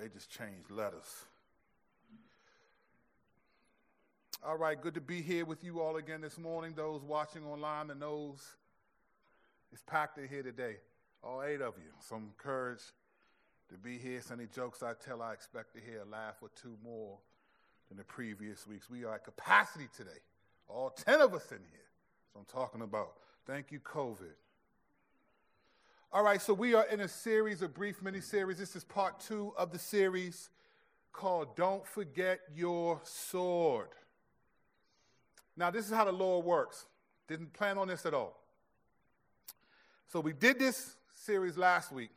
They just changed letters. All right, good to be here with you all again this morning. Those watching online and those, it's packed in here today. All eight of you. So I'm encouraged to be here. So any jokes I tell, I expect to hear a laugh or two more than the previous weeks. We are at capacity today. All 10 of us in here. So I'm talking about. Thank you, COVID. All right, so we are in a series, a brief mini series. This is part two of the series called Don't Forget Your Sword. Now, this is how the Lord works. Didn't plan on this at all. So, we did this series last week.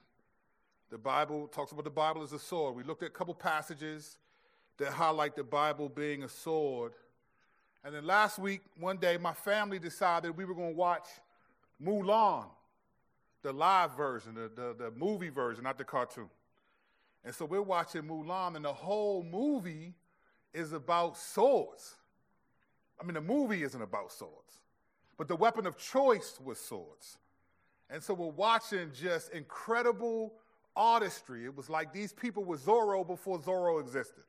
The Bible talks about the Bible as a sword. We looked at a couple passages that highlight the Bible being a sword. And then last week, one day, my family decided we were going to watch Mulan the live version, the, the, the movie version, not the cartoon. And so we're watching Mulan, and the whole movie is about swords. I mean, the movie isn't about swords, but the weapon of choice was swords. And so we're watching just incredible artistry. It was like these people were Zorro before Zorro existed.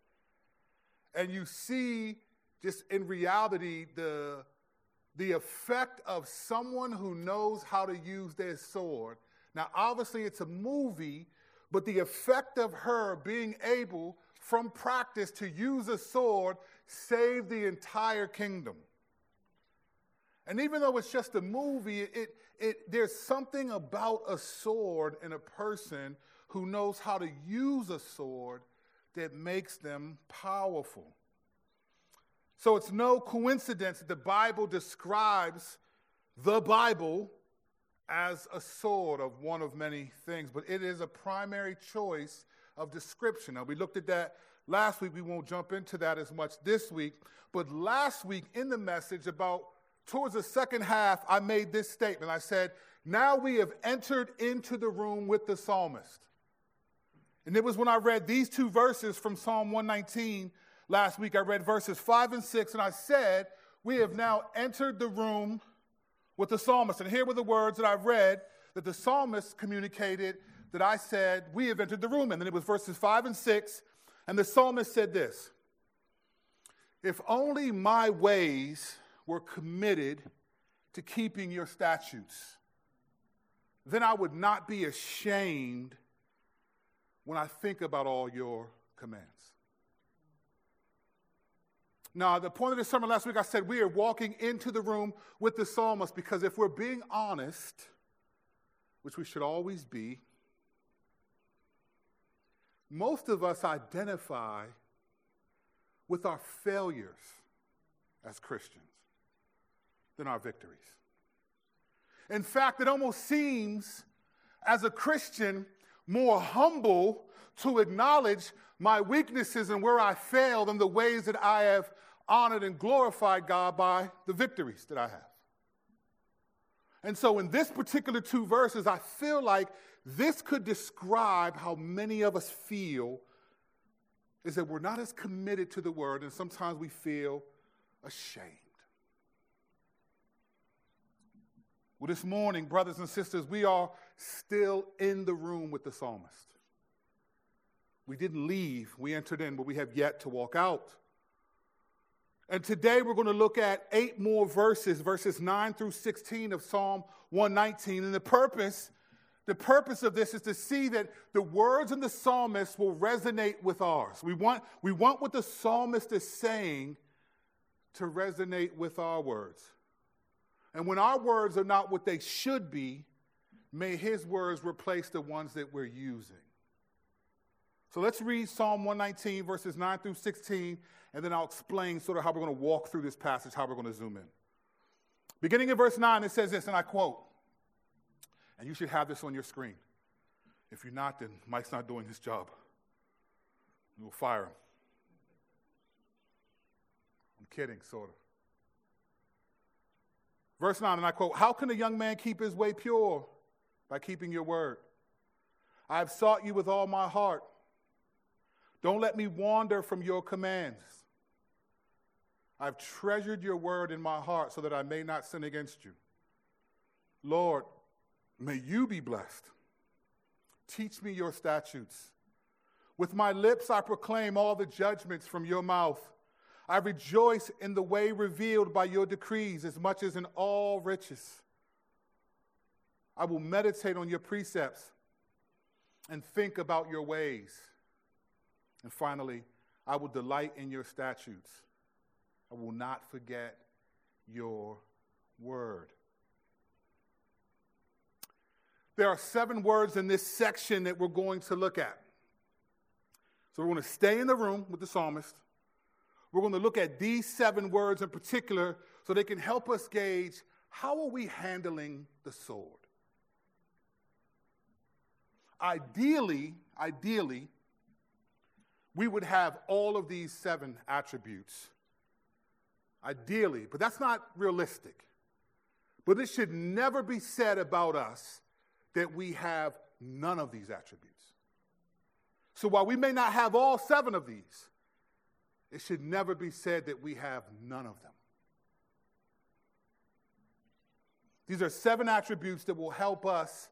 And you see, just in reality, the the effect of someone who knows how to use their sword. Now, obviously, it's a movie, but the effect of her being able from practice to use a sword saved the entire kingdom. And even though it's just a movie, it, it, there's something about a sword and a person who knows how to use a sword that makes them powerful. So it's no coincidence that the Bible describes the Bible as a sword of one of many things, but it is a primary choice of description. Now, we looked at that last week. We won't jump into that as much this week. But last week in the message, about towards the second half, I made this statement. I said, Now we have entered into the room with the psalmist. And it was when I read these two verses from Psalm 119 Last week I read verses 5 and 6, and I said, We have now entered the room with the psalmist. And here were the words that I read that the psalmist communicated that I said, We have entered the room. And then it was verses 5 and 6, and the psalmist said this If only my ways were committed to keeping your statutes, then I would not be ashamed when I think about all your commands. Now, the point of the sermon last week, I said we are walking into the room with the psalmist because if we're being honest, which we should always be, most of us identify with our failures as Christians than our victories. In fact, it almost seems as a Christian more humble to acknowledge my weaknesses and where I failed and the ways that I have honored and glorified God by the victories that I have. And so, in this particular two verses, I feel like this could describe how many of us feel is that we're not as committed to the word, and sometimes we feel ashamed. Well, this morning, brothers and sisters, we are still in the room with the psalmist. We didn't leave, we entered in, but we have yet to walk out. And today we're going to look at eight more verses, verses 9 through 16 of Psalm 119. And the purpose, the purpose of this is to see that the words in the psalmist will resonate with ours. We want, we want what the psalmist is saying to resonate with our words. And when our words are not what they should be, may his words replace the ones that we're using. So let's read Psalm 119, verses 9 through 16, and then I'll explain sort of how we're going to walk through this passage, how we're going to zoom in. Beginning in verse 9, it says this, and I quote, and you should have this on your screen. If you're not, then Mike's not doing his job. We'll fire him. I'm kidding, sort of. Verse 9, and I quote, How can a young man keep his way pure? By keeping your word. I have sought you with all my heart. Don't let me wander from your commands. I've treasured your word in my heart so that I may not sin against you. Lord, may you be blessed. Teach me your statutes. With my lips I proclaim all the judgments from your mouth. I rejoice in the way revealed by your decrees as much as in all riches. I will meditate on your precepts and think about your ways. And finally, I will delight in your statutes. I will not forget your word. There are seven words in this section that we're going to look at. So we're going to stay in the room with the psalmist. We're going to look at these seven words in particular so they can help us gauge how are we handling the sword? Ideally, ideally, we would have all of these seven attributes. Ideally, but that's not realistic. But it should never be said about us that we have none of these attributes. So while we may not have all seven of these, it should never be said that we have none of them. These are seven attributes that will help us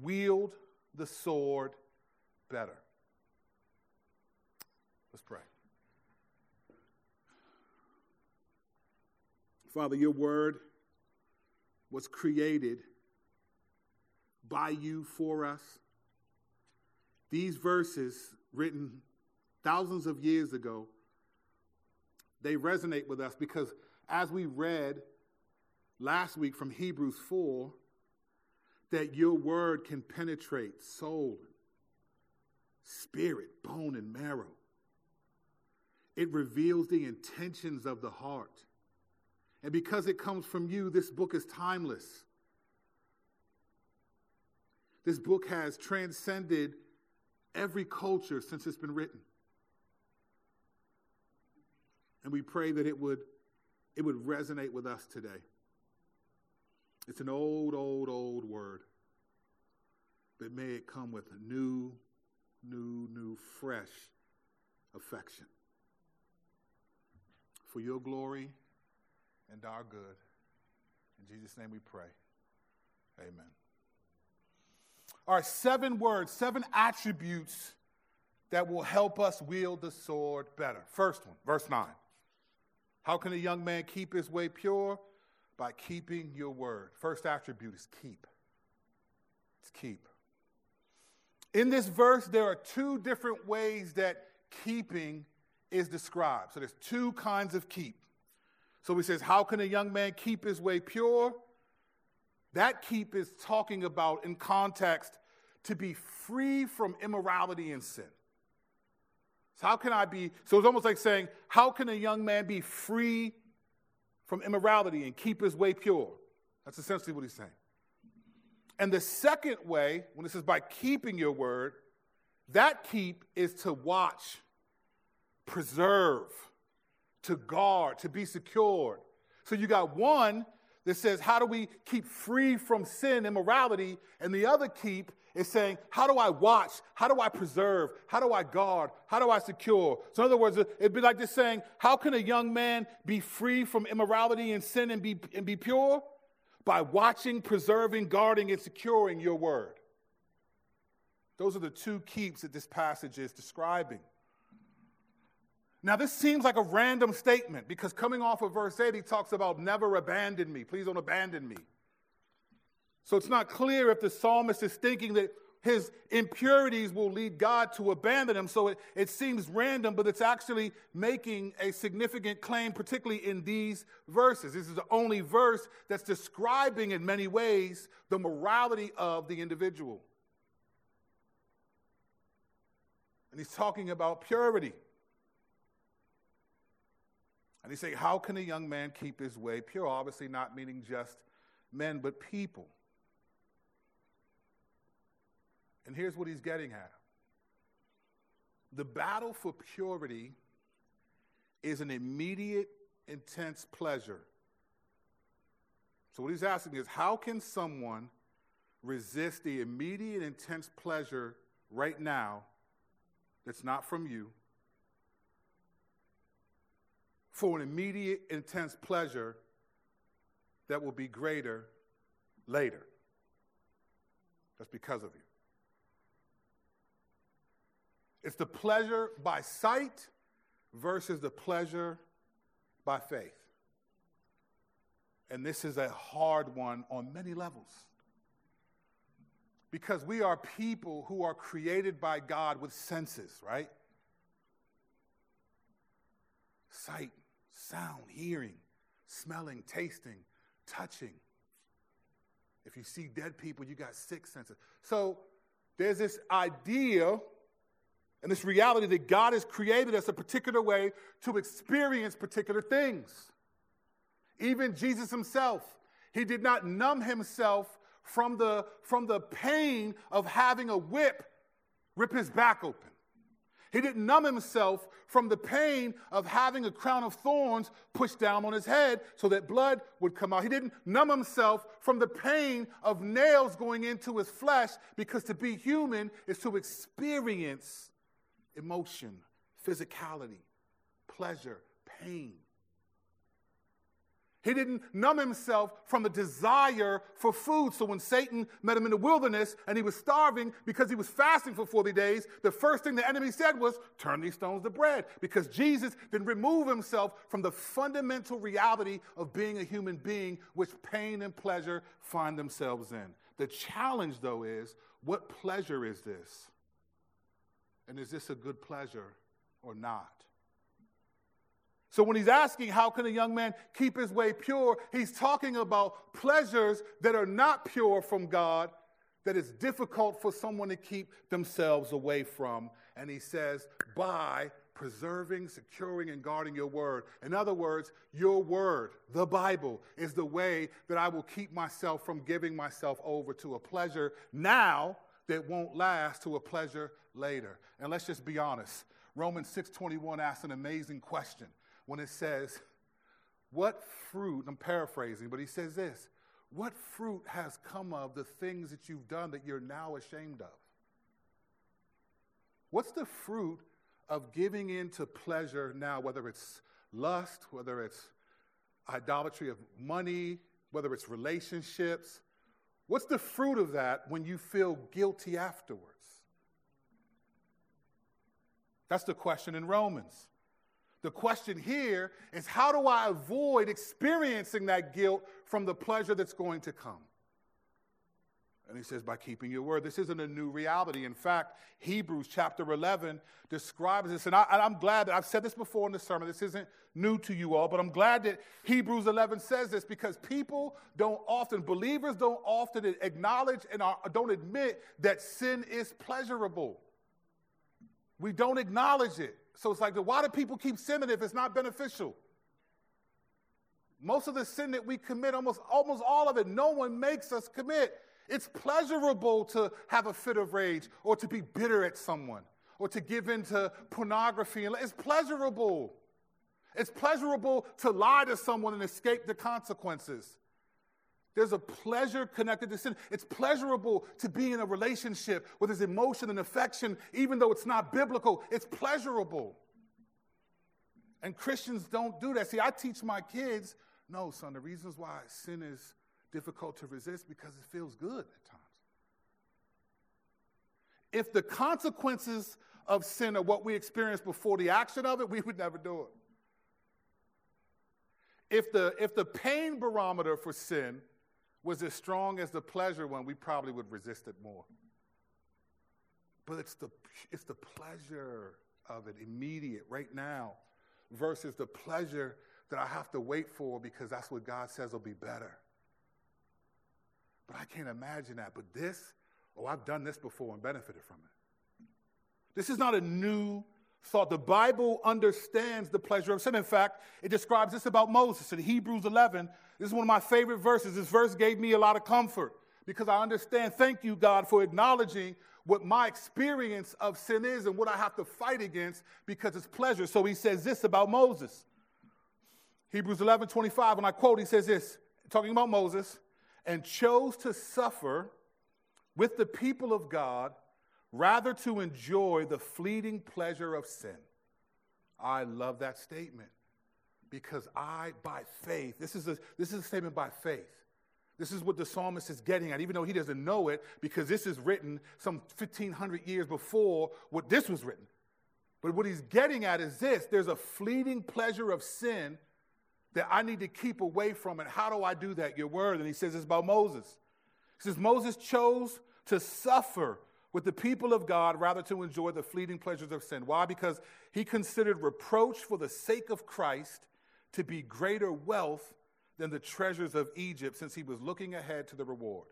wield the sword better. Let's pray. Father, your word was created by you for us. These verses, written thousands of years ago, they resonate with us because as we read last week from Hebrews 4, that your word can penetrate soul, spirit, bone, and marrow. It reveals the intentions of the heart. And because it comes from you, this book is timeless. This book has transcended every culture since it's been written. And we pray that it would, it would resonate with us today. It's an old, old, old word. But may it come with new, new, new, fresh affection. For your glory and our good. In Jesus' name we pray. Amen. All right, seven words, seven attributes that will help us wield the sword better. First one, verse 9. How can a young man keep his way pure? By keeping your word. First attribute is keep. It's keep. In this verse, there are two different ways that keeping is described. So there's two kinds of keep. So he says, How can a young man keep his way pure? That keep is talking about in context to be free from immorality and sin. So, how can I be? So, it's almost like saying, How can a young man be free from immorality and keep his way pure? That's essentially what he's saying. And the second way, when it says by keeping your word, that keep is to watch, preserve, to guard, to be secured. So you got one that says, How do we keep free from sin, and immorality? And the other keep is saying, How do I watch? How do I preserve? How do I guard? How do I secure? So, in other words, it'd be like just saying, How can a young man be free from immorality and sin and be, and be pure? By watching, preserving, guarding, and securing your word. Those are the two keeps that this passage is describing. Now, this seems like a random statement because coming off of verse 8, he talks about never abandon me. Please don't abandon me. So it's not clear if the psalmist is thinking that his impurities will lead God to abandon him. So it, it seems random, but it's actually making a significant claim, particularly in these verses. This is the only verse that's describing, in many ways, the morality of the individual. And he's talking about purity. And he's saying, How can a young man keep his way pure? Obviously, not meaning just men, but people. And here's what he's getting at the battle for purity is an immediate, intense pleasure. So, what he's asking is, how can someone resist the immediate, intense pleasure right now that's not from you? For an immediate, intense pleasure that will be greater later. That's because of you. It's the pleasure by sight versus the pleasure by faith. And this is a hard one on many levels. Because we are people who are created by God with senses, right? Sight, sound, hearing, smelling, tasting, touching. If you see dead people, you got six senses. So there's this idea and this reality that God has created us a particular way to experience particular things. Even Jesus himself, he did not numb himself from the, from the pain of having a whip rip his back open. He didn't numb himself from the pain of having a crown of thorns pushed down on his head so that blood would come out. He didn't numb himself from the pain of nails going into his flesh because to be human is to experience emotion, physicality, pleasure, pain. He didn't numb himself from the desire for food. So when Satan met him in the wilderness and he was starving because he was fasting for 40 days, the first thing the enemy said was, Turn these stones to bread. Because Jesus didn't remove himself from the fundamental reality of being a human being, which pain and pleasure find themselves in. The challenge, though, is what pleasure is this? And is this a good pleasure or not? So when he's asking, how can a young man keep his way pure, he's talking about pleasures that are not pure from God, that it's difficult for someone to keep themselves away from. And he says, by preserving, securing, and guarding your word. In other words, your word, the Bible, is the way that I will keep myself from giving myself over to a pleasure now that won't last to a pleasure later. And let's just be honest. Romans 6:21 asks an amazing question when it says, What fruit, I'm paraphrasing, but he says this, what fruit has come of the things that you've done that you're now ashamed of? What's the fruit of giving in to pleasure now, whether it's lust, whether it's idolatry of money, whether it's relationships? What's the fruit of that when you feel guilty afterwards? That's the question in Romans. The question here is how do I avoid experiencing that guilt from the pleasure that's going to come? And he says, by keeping your word. This isn't a new reality. In fact, Hebrews chapter 11 describes this. And, I, am glad that I've said this before in the sermon. This isn't new to you all, but I'm glad that Hebrews 11 says this because people don't often, believers don't often acknowledge and are, don't admit that sin is pleasurable. We don't acknowledge it. So it's like, why do people keep sinning if it's not beneficial? Most of the sin that we commit, almost, almost all of it, no one makes us commit. It's pleasurable to have a fit of rage or to be bitter at someone or to give in to pornography. It's pleasurable. It's pleasurable to lie to someone and escape the consequences. There's a pleasure connected to sin. It's pleasurable to be in a relationship where there's emotion and affection, even though it's not biblical. It's pleasurable. And Christians don't do that. See, I teach my kids no, son, the reasons why sin is difficult to resist because it feels good at times. If the consequences of sin are what we experience before the action of it, we would never do it. If the, if the pain barometer for sin was as strong as the pleasure one, we probably would resist it more. But it's the, it's the pleasure of it immediate, right now, versus the pleasure that I have to wait for because that's what God says will be better. But I can't imagine that. But this, oh, I've done this before and benefited from it. This is not a new thought. The Bible understands the pleasure of sin. In fact, it describes this about Moses in Hebrews 11. This is one of my favorite verses. This verse gave me a lot of comfort because I understand. Thank you, God, for acknowledging what my experience of sin is and what I have to fight against because it's pleasure. So he says this about Moses. Hebrews 11 25, and I quote, he says this, talking about Moses, and chose to suffer with the people of God rather to enjoy the fleeting pleasure of sin. I love that statement because I, by faith, this is a, this is a statement by faith. This is what the psalmist is getting at, even though he doesn't know it, because this is written some 1,500 years before what this was written. But what he's getting at is this there's a fleeting pleasure of sin that I need to keep away from. And how do I do that? Your word. And he says it's about Moses. He says Moses chose to suffer with the people of God rather to enjoy the fleeting pleasures of sin. Why? Because he considered reproach for the sake of Christ to be greater wealth than the treasures of Egypt, since he was looking ahead to the reward.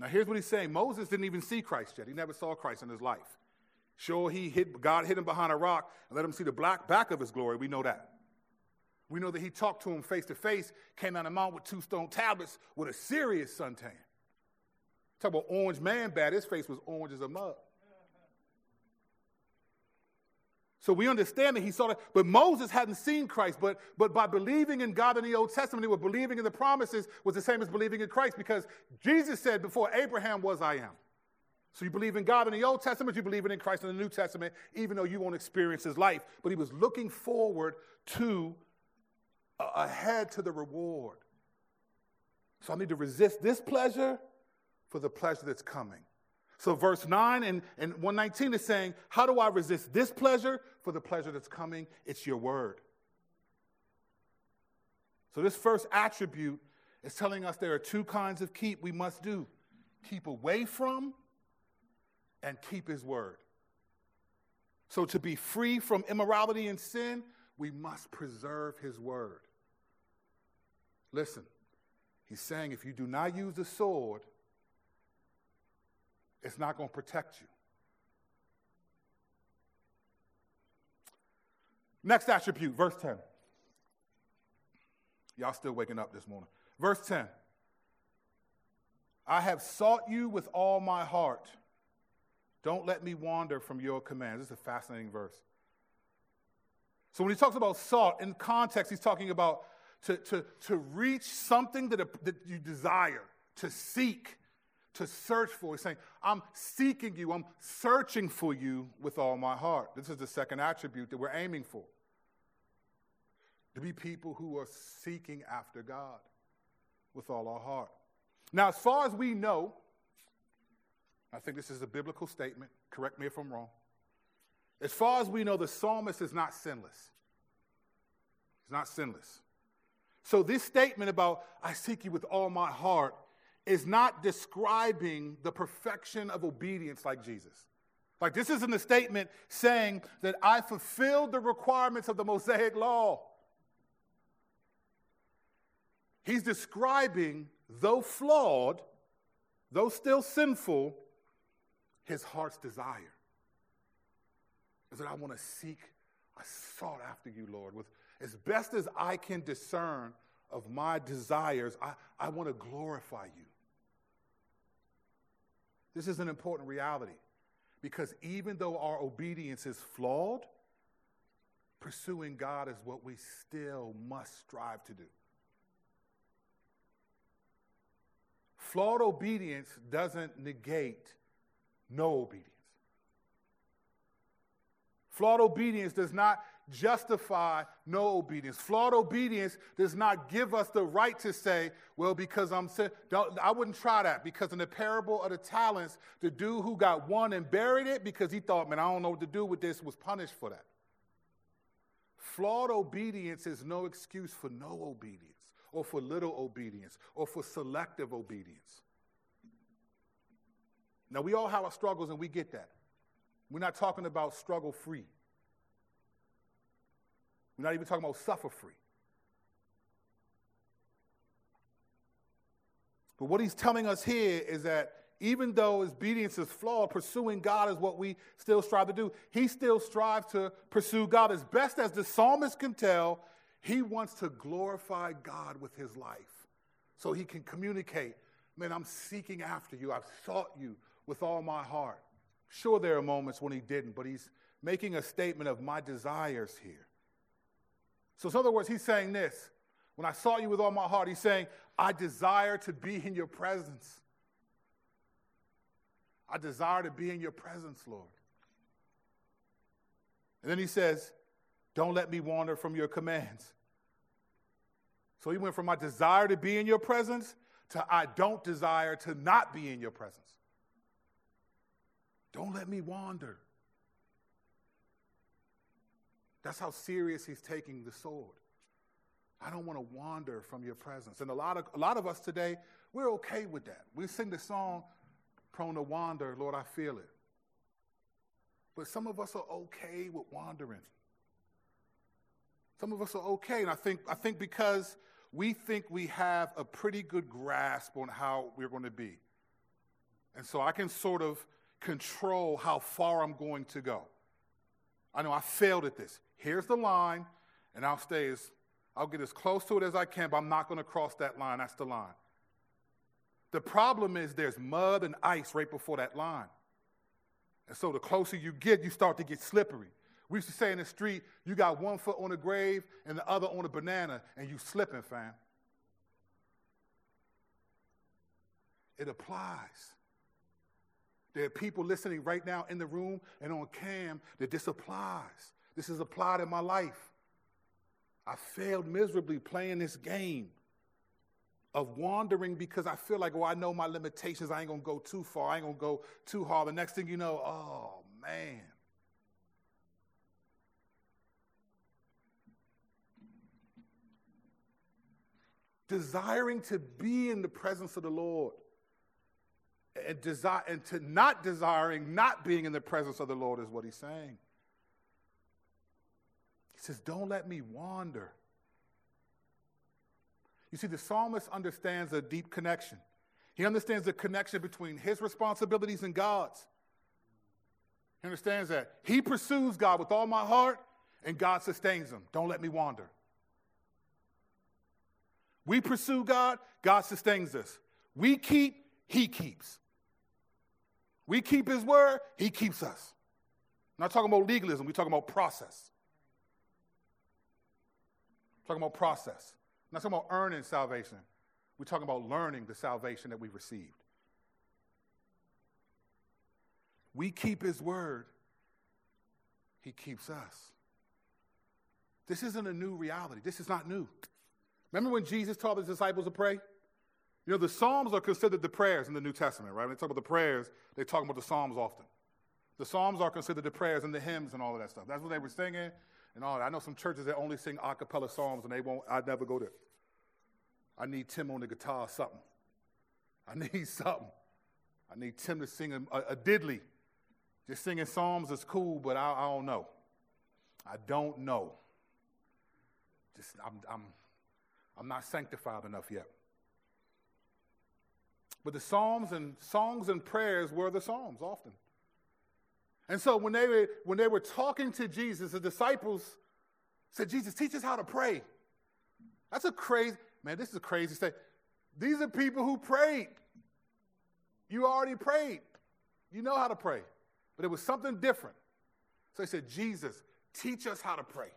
Now, here's what he's saying Moses didn't even see Christ yet, he never saw Christ in his life. Sure, he hid, God hid him behind a rock and let him see the black back of his glory. We know that. We know that he talked to him face to face, came down the mountain with two stone tablets with a serious suntan. Talk about orange man bad. His face was orange as a mug. So we understand that he saw that, but Moses hadn't seen Christ. But, but by believing in God in the Old Testament, they were believing in the promises was the same as believing in Christ because Jesus said, Before Abraham was, I am. So you believe in God in the Old Testament, you believe in Christ in the New Testament, even though you won't experience his life. But he was looking forward to, uh, ahead to the reward. So I need to resist this pleasure for the pleasure that's coming. So, verse 9 and, and 119 is saying, How do I resist this pleasure for the pleasure that's coming? It's your word. So, this first attribute is telling us there are two kinds of keep we must do keep away from and keep his word. So, to be free from immorality and sin, we must preserve his word. Listen, he's saying if you do not use the sword, it's not going to protect you. Next attribute, verse 10. Y'all still waking up this morning. Verse 10. I have sought you with all my heart. Don't let me wander from your commands. This is a fascinating verse. So when he talks about sought, in context, he's talking about to, to, to reach something that, that you desire, to seek, to search for. He's saying, I'm seeking you, I'm searching for you with all my heart. This is the second attribute that we're aiming for. To be people who are seeking after God with all our heart. Now, as far as we know, I think this is a biblical statement. Correct me if I'm wrong. As far as we know, the psalmist is not sinless. He's not sinless. So, this statement about, I seek you with all my heart, is not describing the perfection of obedience like Jesus. Like, this isn't a statement saying that I fulfilled the requirements of the Mosaic law. He's describing, though flawed, though still sinful, his heart's desire. Is that I want to seek, I sought after you, Lord, with as best as I can discern of my desires, I, I want to glorify you. This is an important reality because even though our obedience is flawed, pursuing God is what we still must strive to do. Flawed obedience doesn't negate no obedience. Flawed obedience does not justify no obedience. Flawed obedience does not give us the right to say, well, because I'm sin. I wouldn't try that because in the parable of the talents, the dude who got one and buried it because he thought, man, I don't know what to do with this, was punished for that. Flawed obedience is no excuse for no obedience or for little obedience or for selective obedience. Now, we all have our struggles and we get that. We're not talking about struggle free. We're not even talking about suffer free. But what he's telling us here is that even though his obedience is flawed, pursuing God is what we still strive to do. He still strives to pursue God as best as the psalmist can tell. He wants to glorify God with his life so he can communicate, man, I'm seeking after you. I've sought you with all my heart. Sure, there are moments when he didn't, but he's making a statement of my desires here. So, in other words, he's saying this When I sought you with all my heart, he's saying, I desire to be in your presence. I desire to be in your presence, Lord. And then he says, Don't let me wander from your commands. So he went from my desire to be in your presence to I don't desire to not be in your presence. Don't let me wander. That's how serious he's taking the sword. I don't want to wander from your presence. And a lot of, a lot of us today, we're okay with that. We sing the song, Prone to Wander, Lord, I feel it. But some of us are okay with wandering. Some of us are okay. And I think, I think because we think we have a pretty good grasp on how we're going to be. And so I can sort of control how far I'm going to go. I know I failed at this. Here's the line, and I'll stay as I'll get as close to it as I can, but I'm not going to cross that line. That's the line. The problem is there's mud and ice right before that line. And so the closer you get, you start to get slippery. We used to say in the street, you got one foot on a grave and the other on a banana, and you slipping, fam. It applies. There are people listening right now in the room and on cam that this applies. This is applied in my life. I failed miserably playing this game of wandering because I feel like, oh, I know my limitations. I ain't gonna go too far. I ain't gonna go too hard. The next thing you know, oh man. Desiring to be in the presence of the Lord and, desire, and to not desiring not being in the presence of the Lord is what he's saying. Says, Don't let me wander. You see, the psalmist understands a deep connection. He understands the connection between his responsibilities and God's. He understands that. He pursues God with all my heart, and God sustains him. Don't let me wander. We pursue God, God sustains us. We keep, He keeps. We keep His word, He keeps us. I'm not talking about legalism, we're talking about process. Talking about process. Not talking about earning salvation. We're talking about learning the salvation that we've received. We keep His word, He keeps us. This isn't a new reality. This is not new. Remember when Jesus taught his disciples to pray? You know, the Psalms are considered the prayers in the New Testament, right? When they talk about the prayers, they talk about the Psalms often. The Psalms are considered the prayers and the hymns and all of that stuff. That's what they were singing and all that. I know some churches that only sing a cappella Psalms and they won't, I'd never go there. I need Tim on the guitar or something. I need something. I need Tim to sing a, a diddly. Just singing Psalms is cool, but I, I don't know. I don't know. Just, I'm, I'm I'm not sanctified enough yet. But the Psalms and songs and prayers were the Psalms often. And so when they were, when they were talking to Jesus, the disciples said, Jesus, teach us how to pray. That's a crazy, man, this is a crazy thing. These are people who prayed. You already prayed. You know how to pray. But it was something different. So he said, Jesus, teach us how to pray.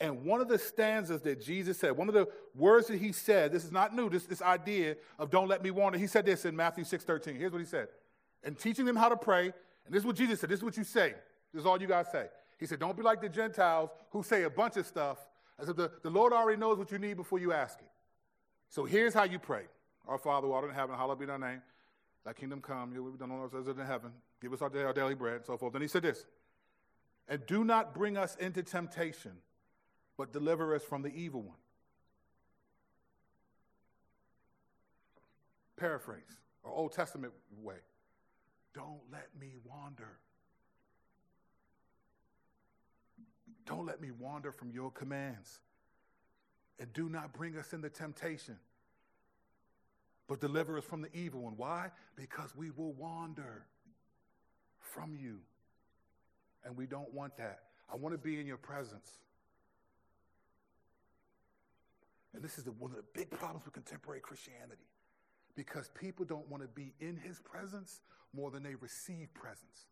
And one of the stanzas that Jesus said, one of the words that he said, this is not new, this, this idea of don't let me wander. He said this in Matthew 6 13. Here's what he said. And teaching them how to pray, and this is what Jesus said, this is what you say. This is all you guys say. He said, Don't be like the Gentiles who say a bunch of stuff as if the, the Lord already knows what you need before you ask it. So here's how you pray Our Father, who art in heaven, hallowed be thy name. Thy kingdom come, your will be done on earth as it is in heaven. Give us our daily bread, and so forth. Then he said this, and do not bring us into temptation but deliver us from the evil one. Paraphrase, or Old Testament way. Don't let me wander. Don't let me wander from your commands. And do not bring us into temptation, but deliver us from the evil one. Why? Because we will wander from you. And we don't want that. I want to be in your presence. And this is the, one of the big problems with contemporary Christianity because people don't want to be in his presence more than they receive presents.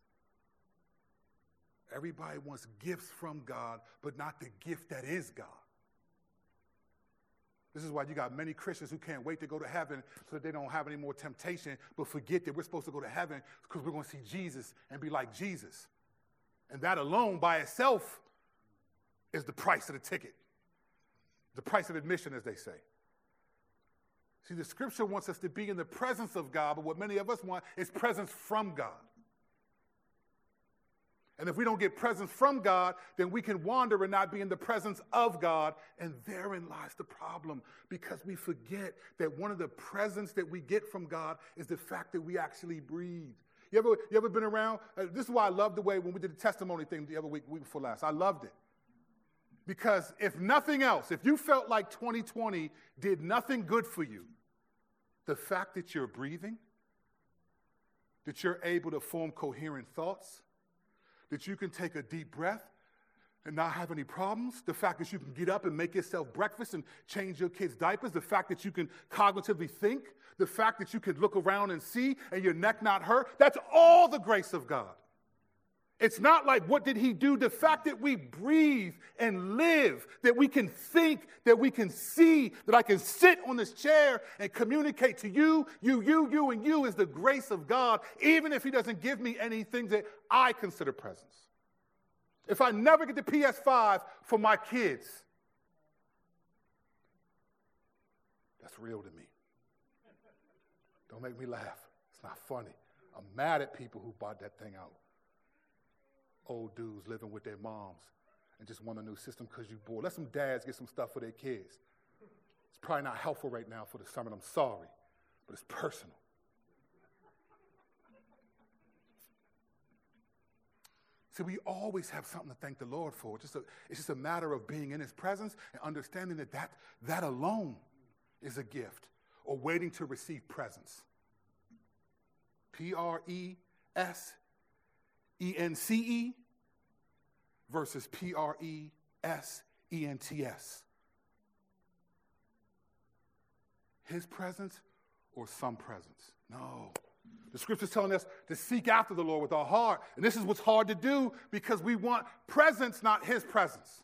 Everybody wants gifts from God, but not the gift that is God. This is why you got many Christians who can't wait to go to heaven so that they don't have any more temptation, but forget that we're supposed to go to heaven because we're going to see Jesus and be like Jesus. And that alone by itself is the price of the ticket the price of admission, as they say. See, the scripture wants us to be in the presence of God, but what many of us want is presents from God. And if we don't get presents from God, then we can wander and not be in the presence of God. And therein lies the problem because we forget that one of the presents that we get from God is the fact that we actually breathe. You ever, you ever been around? Uh, this is why I love the way when we did the testimony thing the other week, week before last. I loved it. Because if nothing else, if you felt like 2020 did nothing good for you, the fact that you're breathing, that you're able to form coherent thoughts, that you can take a deep breath and not have any problems, the fact that you can get up and make yourself breakfast and change your kids' diapers, the fact that you can cognitively think, the fact that you can look around and see and your neck not hurt, that's all the grace of God. It's not like what did he do? The fact that we breathe and live, that we can think, that we can see, that I can sit on this chair and communicate to you, you, you, you, and you is the grace of God, even if he doesn't give me anything that I consider presents. If I never get the PS5 for my kids, that's real to me. Don't make me laugh. It's not funny. I'm mad at people who bought that thing out old dudes living with their moms and just want a new system because you're bored. Let some dads get some stuff for their kids. It's probably not helpful right now for the sermon. I'm sorry, but it's personal. See, we always have something to thank the Lord for. It's just a, it's just a matter of being in His presence and understanding that, that that alone is a gift or waiting to receive presents. P R E S E N C E versus P R E S E N T S. His presence or some presents? No. The scripture's telling us to seek after the Lord with our heart. And this is what's hard to do because we want presents, not his presence.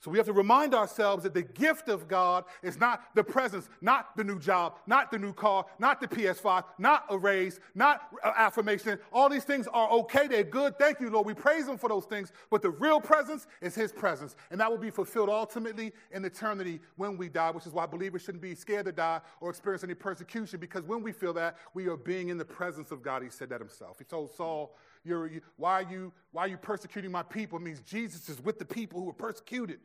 So we have to remind ourselves that the gift of God is not the presents, not the new job, not the new car, not the PS5, not a raise, not affirmation. All these things are okay. They're good. Thank you, Lord. We praise Him for those things. But the real presents is His presence. And that will be fulfilled ultimately in eternity when we die, which is why believers shouldn't be scared to die or experience any persecution because when we feel that, we are being in the presence of God. He said that Himself. He told Saul, you're, you, why, are you, why are you persecuting my people? It means Jesus is with the people who are persecuted.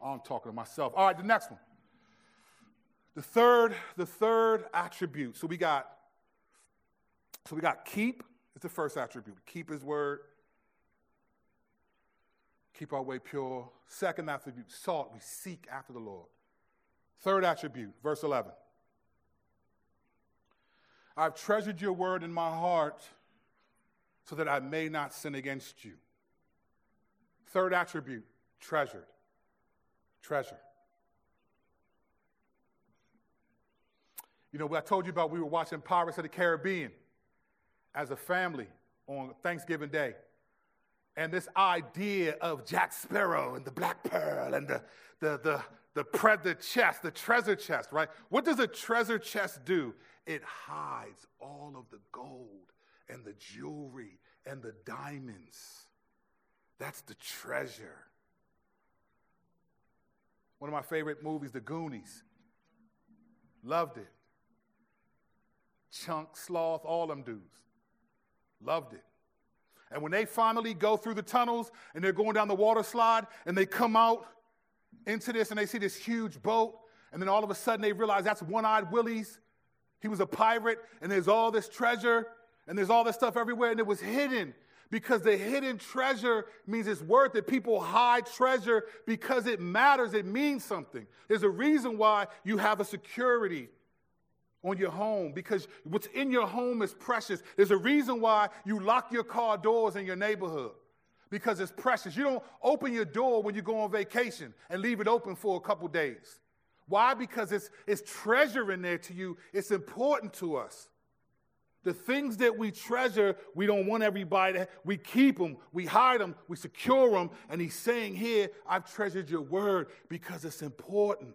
Oh, I'm talking to myself. All right, the next one. The third, the third attribute. So we got, so we got keep is the first attribute. Keep his word. Keep our way pure. Second attribute, salt. We seek after the Lord. Third attribute, verse 11. I've treasured your word in my heart so that I may not sin against you. Third attribute, treasured. Treasure. You know, I told you about we were watching Pirates of the Caribbean as a family on Thanksgiving Day. And this idea of Jack Sparrow and the Black Pearl and the, the, the, the, pre- the chest, the treasure chest, right? What does a treasure chest do? It hides all of the gold and the jewelry and the diamonds. That's the treasure. One of my favorite movies, The Goonies. Loved it. Chunk, Sloth, all them dudes. Loved it. And when they finally go through the tunnels and they're going down the water slide and they come out into this and they see this huge boat, and then all of a sudden they realize that's One Eyed Willie's. He was a pirate, and there's all this treasure, and there's all this stuff everywhere, and it was hidden because the hidden treasure means it's worth it. People hide treasure because it matters, it means something. There's a reason why you have a security on your home because what's in your home is precious. There's a reason why you lock your car doors in your neighborhood because it's precious. You don't open your door when you go on vacation and leave it open for a couple days. Why? Because it's, it's treasure in there to you, it's important to us. The things that we treasure, we don't want everybody to, we keep them, we hide them, we secure them. And he's saying here, I've treasured your word because it's important.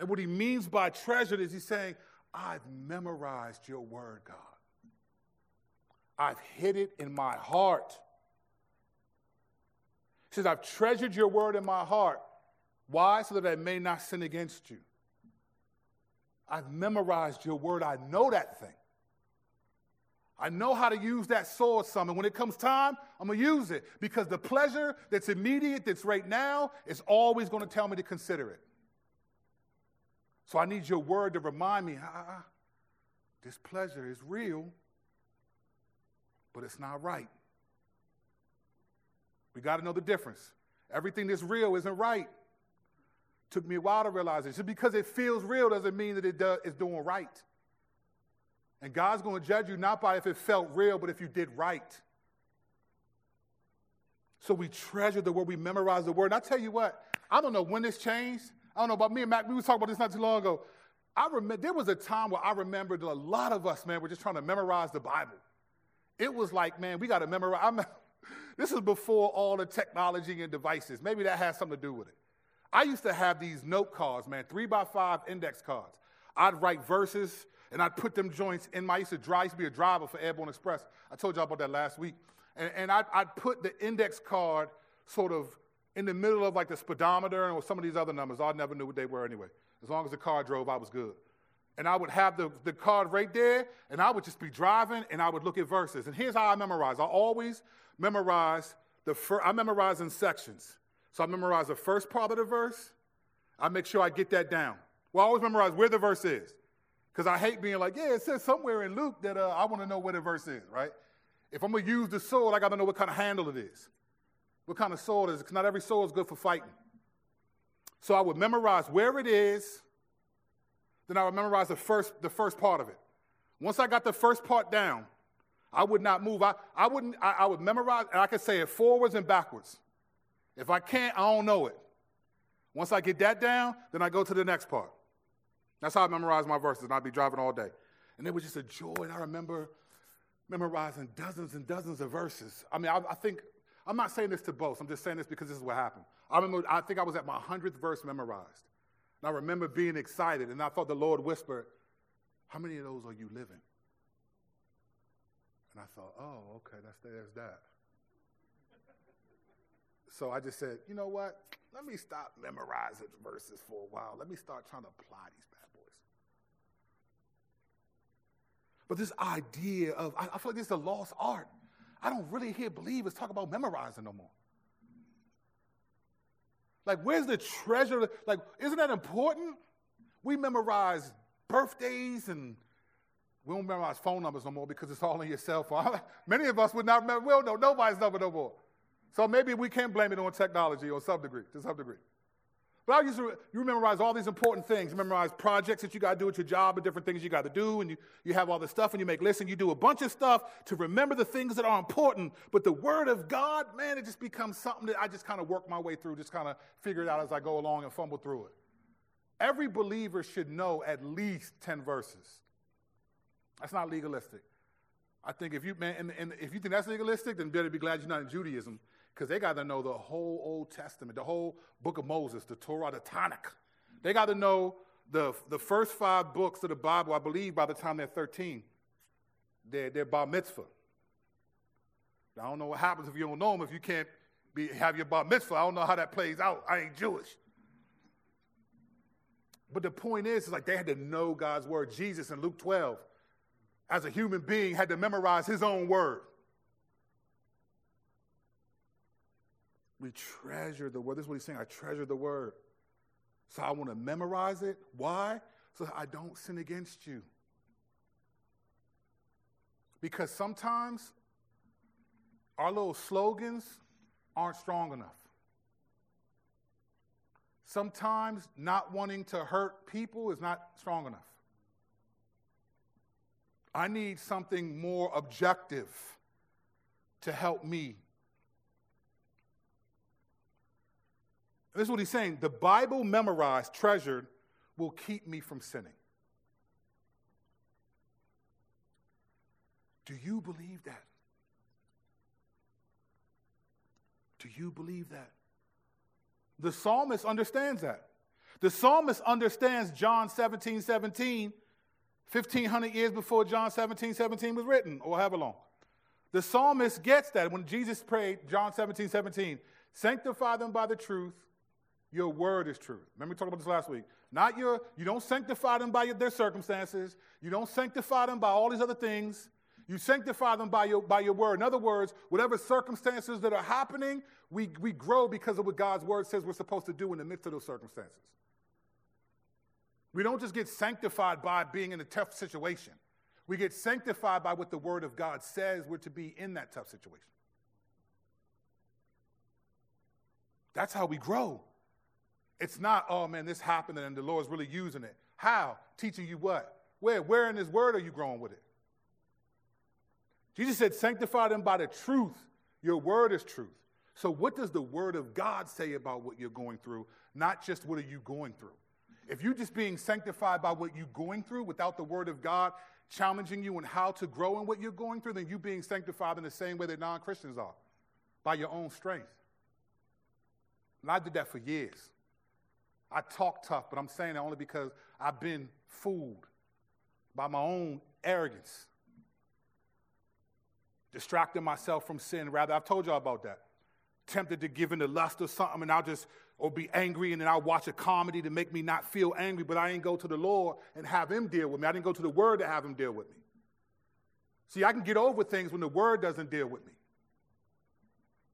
And what he means by treasured is he's saying, I've memorized your word, God. I've hid it in my heart. He says, I've treasured your word in my heart. Why? So that I may not sin against you. I've memorized your word. I know that thing. I know how to use that sword some. And when it comes time, I'm going to use it because the pleasure that's immediate, that's right now, is always going to tell me to consider it. So I need your word to remind me ah, this pleasure is real, but it's not right. We got to know the difference. Everything that's real isn't right. Took me a while to realize it. Just because it feels real doesn't mean that it does, it's doing right. And God's going to judge you not by if it felt real, but if you did right. So we treasure the word, we memorize the word. And I tell you what, I don't know when this changed. I don't know about me and Mac. We were talking about this not too long ago. I remember there was a time where I remembered a lot of us, man, were just trying to memorize the Bible. It was like, man, we got to memorize. I'm, this is before all the technology and devices. Maybe that has something to do with it. I used to have these note cards, man, three by five index cards. I'd write verses and I'd put them joints in my, I used to drive, I used to be a driver for Airborne Express. I told y'all about that last week. And, and I'd, I'd put the index card sort of in the middle of like the speedometer and some of these other numbers. I never knew what they were anyway. As long as the car drove, I was good. And I would have the, the card right there, and I would just be driving, and I would look at verses. And here's how I memorize. I always memorize the first, I memorize in sections. So I memorize the first part of the verse. I make sure I get that down. Well, I always memorize where the verse is. Because I hate being like, yeah, it says somewhere in Luke that uh, I want to know where the verse is, right? If I'm going to use the sword, I got to know what kind of handle it is. What kind of sword is it? Because not every sword is good for fighting. So I would memorize where it is, then I would memorize the first, the first part of it. Once I got the first part down, I would not move. I, I wouldn't, I, I would memorize, and I could say it forwards and backwards. If I can't, I don't know it. Once I get that down, then I go to the next part. That's how I memorize my verses, and I'd be driving all day. And it was just a joy. And I remember memorizing dozens and dozens of verses. I mean, I, I, think, I'm not saying this to boast, I'm just saying this because this is what happened. I remember, I think I was at my 100th verse memorized. And I remember being excited, and I thought the Lord whispered, How many of those are you living? And I thought, Oh, okay, that's, there's that. So I just said, You know what? Let me stop memorizing verses for a while. Let me start trying to apply these bad boys. But this idea of, I, I feel like this is a lost art. I don't really hear believers talk about memorizing no more. Like, where's the treasure? Like, isn't that important? We memorize birthdays and we don't memorize phone numbers no more because it's all in your cell phone. Many of us would not remember, we don't know nobody's number no more. So maybe we can blame it on technology or some degree, to some degree. But I used to, you memorize all these important things. You memorize projects that you got to do at your job and different things you got to do. And you, you have all this stuff and you make lists and you do a bunch of stuff to remember the things that are important. But the Word of God, man, it just becomes something that I just kind of work my way through, just kind of figure it out as I go along and fumble through it. Every believer should know at least 10 verses. That's not legalistic. I think if you, man, and, and if you think that's legalistic, then better be glad you're not in Judaism because they got to know the whole Old Testament, the whole book of Moses, the Torah, the Tanakh. They got to know the, the first five books of the Bible, I believe, by the time they're 13. They're, they're bar mitzvah. I don't know what happens if you don't know them, if you can't be, have your bar mitzvah. I don't know how that plays out. I ain't Jewish. But the point is, is like they had to know God's word. Jesus in Luke 12, as a human being, had to memorize his own word. We treasure the word. This is what he's saying. I treasure the word. So I want to memorize it. Why? So I don't sin against you. Because sometimes our little slogans aren't strong enough. Sometimes not wanting to hurt people is not strong enough. I need something more objective to help me this is what he's saying the Bible memorized, treasured, will keep me from sinning. Do you believe that? Do you believe that? The psalmist understands that. The psalmist understands John 17 17, 1500 years before John 17 17 was written, or however long. The psalmist gets that when Jesus prayed, John 17 17, sanctify them by the truth. Your word is truth. Remember we talked about this last week. Not your, you don't sanctify them by their circumstances. You don't sanctify them by all these other things. You sanctify them by your, by your word. In other words, whatever circumstances that are happening, we, we grow because of what God's word says we're supposed to do in the midst of those circumstances. We don't just get sanctified by being in a tough situation. We get sanctified by what the word of God says we're to be in that tough situation. That's how we grow. It's not, oh man, this happened and the Lord's really using it. How? Teaching you what? Where? Where in His Word are you growing with it? Jesus said, sanctify them by the truth. Your word is truth. So, what does the Word of God say about what you're going through, not just what are you going through? If you're just being sanctified by what you're going through without the Word of God challenging you on how to grow in what you're going through, then you're being sanctified in the same way that non Christians are, by your own strength. And I did that for years. I talk tough, but I'm saying that only because I've been fooled by my own arrogance, distracting myself from sin. Rather, I've told y'all about that. Tempted to give in to lust or something, and I'll just or be angry, and then I'll watch a comedy to make me not feel angry, but I ain't go to the Lord and have Him deal with me. I didn't go to the Word to have Him deal with me. See, I can get over things when the Word doesn't deal with me.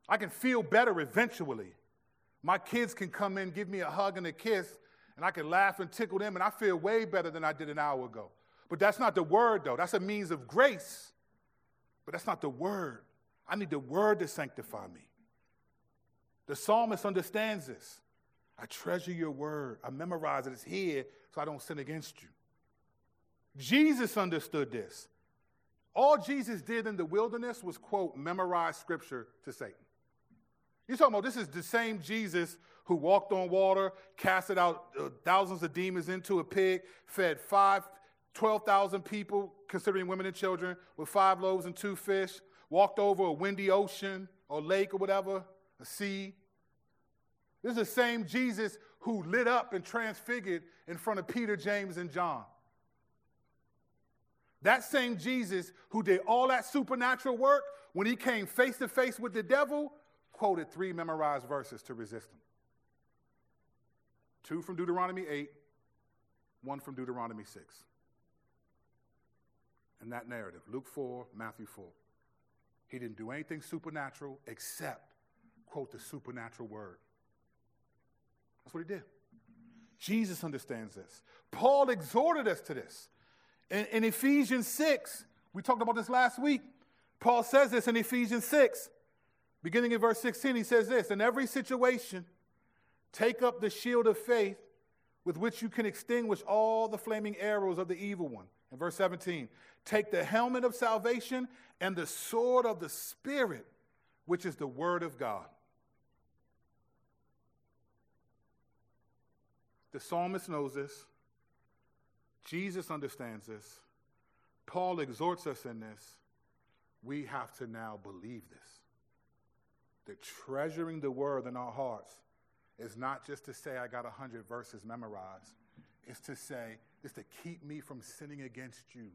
I can feel better eventually my kids can come in, give me a hug and a kiss, and I can laugh and tickle them, and I feel way better than I did an hour ago. But that's not the word, though. That's a means of grace. But that's not the word. I need the word to sanctify me. The psalmist understands this. I treasure your word. I memorize it. It's here so I don't sin against you. Jesus understood this. All Jesus did in the wilderness was, quote, memorize scripture to Satan. You're talking about this is the same Jesus who walked on water, casted out uh, thousands of demons into a pig, fed five, 12,000 people, considering women and children, with five loaves and two fish, walked over a windy ocean or lake or whatever, a sea. This is the same Jesus who lit up and transfigured in front of Peter, James, and John. That same Jesus who did all that supernatural work when he came face to face with the devil quoted three memorized verses to resist them two from Deuteronomy 8, one from Deuteronomy 6. And that narrative, Luke 4, Matthew 4. He didn't do anything supernatural except quote the supernatural word. That's what he did. Jesus understands this. Paul exhorted us to this. In, in Ephesians 6, we talked about this last week. Paul says this in Ephesians 6. Beginning in verse 16, he says this In every situation, take up the shield of faith with which you can extinguish all the flaming arrows of the evil one. In verse 17, take the helmet of salvation and the sword of the Spirit, which is the word of God. The psalmist knows this. Jesus understands this. Paul exhorts us in this. We have to now believe this that treasuring the word in our hearts is not just to say I got 100 verses memorized. It's to say, it's to keep me from sinning against you,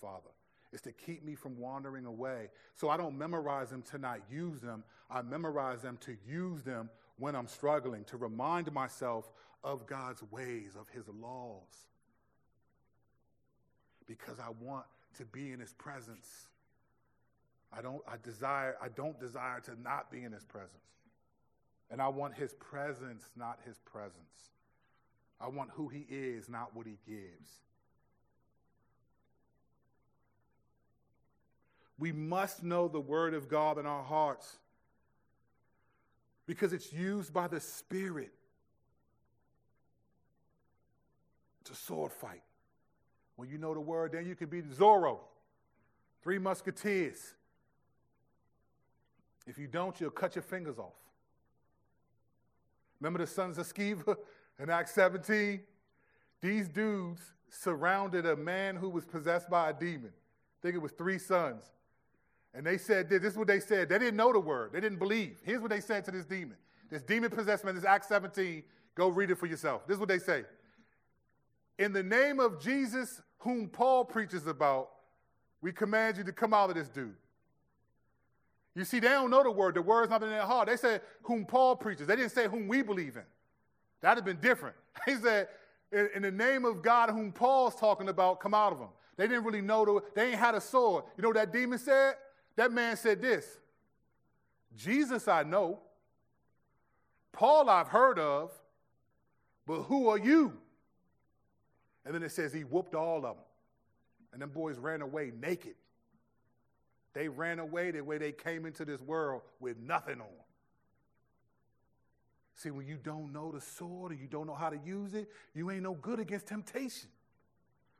Father. It's to keep me from wandering away. So I don't memorize them to not use them. I memorize them to use them when I'm struggling, to remind myself of God's ways, of his laws. Because I want to be in his presence. I don't, I desire, I don't desire to not be in his presence. And I want his presence, not his presence. I want who he is, not what he gives. We must know the word of God in our hearts because it's used by the Spirit to sword fight. When you know the word, then you can be Zorro, three musketeers. If you don't, you'll cut your fingers off. Remember the sons of Sceva in Acts 17? These dudes surrounded a man who was possessed by a demon. I think it was three sons. And they said, this is what they said. They didn't know the word, they didn't believe. Here's what they said to this demon. This demon possessed man, this Acts 17, go read it for yourself. This is what they say. In the name of Jesus, whom Paul preaches about, we command you to come out of this dude. You see, they don't know the word. The word's not in their heart. They said whom Paul preaches. They didn't say whom we believe in. That'd have been different. He said, in the name of God whom Paul's talking about, come out of him. They didn't really know, the, they ain't had a sword. You know what that demon said? That man said this Jesus I know, Paul I've heard of, but who are you? And then it says he whooped all of them. And them boys ran away naked. They ran away the way they came into this world with nothing on. See, when you don't know the sword and you don't know how to use it, you ain't no good against temptation.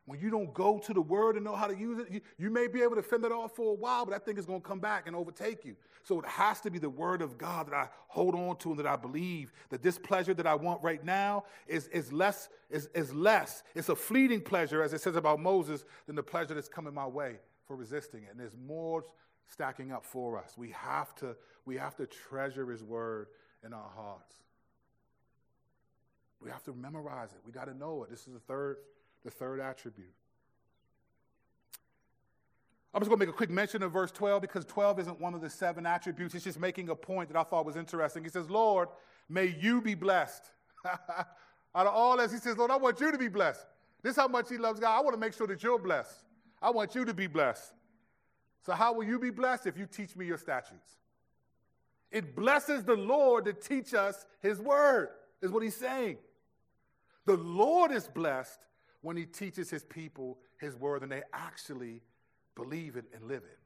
When you don't go to the word and know how to use it, you, you may be able to fend it off for a while, but that thing is going to come back and overtake you. So it has to be the word of God that I hold on to and that I believe that this pleasure that I want right now is, is, less, is, is less. It's a fleeting pleasure, as it says about Moses, than the pleasure that's coming my way for resisting it. And there's more stacking up for us. We have to, we have to treasure his word in our hearts. We have to memorize it. We got to know it. This is the third the third attribute. I'm just going to make a quick mention of verse 12 because 12 isn't one of the seven attributes. It's just making a point that I thought was interesting. He says, Lord, may you be blessed. Out of all this, he says, Lord, I want you to be blessed. This is how much he loves God. I want to make sure that you're blessed. I want you to be blessed. So, how will you be blessed if you teach me your statutes? It blesses the Lord to teach us his word, is what he's saying. The Lord is blessed when he teaches his people his word and they actually believe it and live it.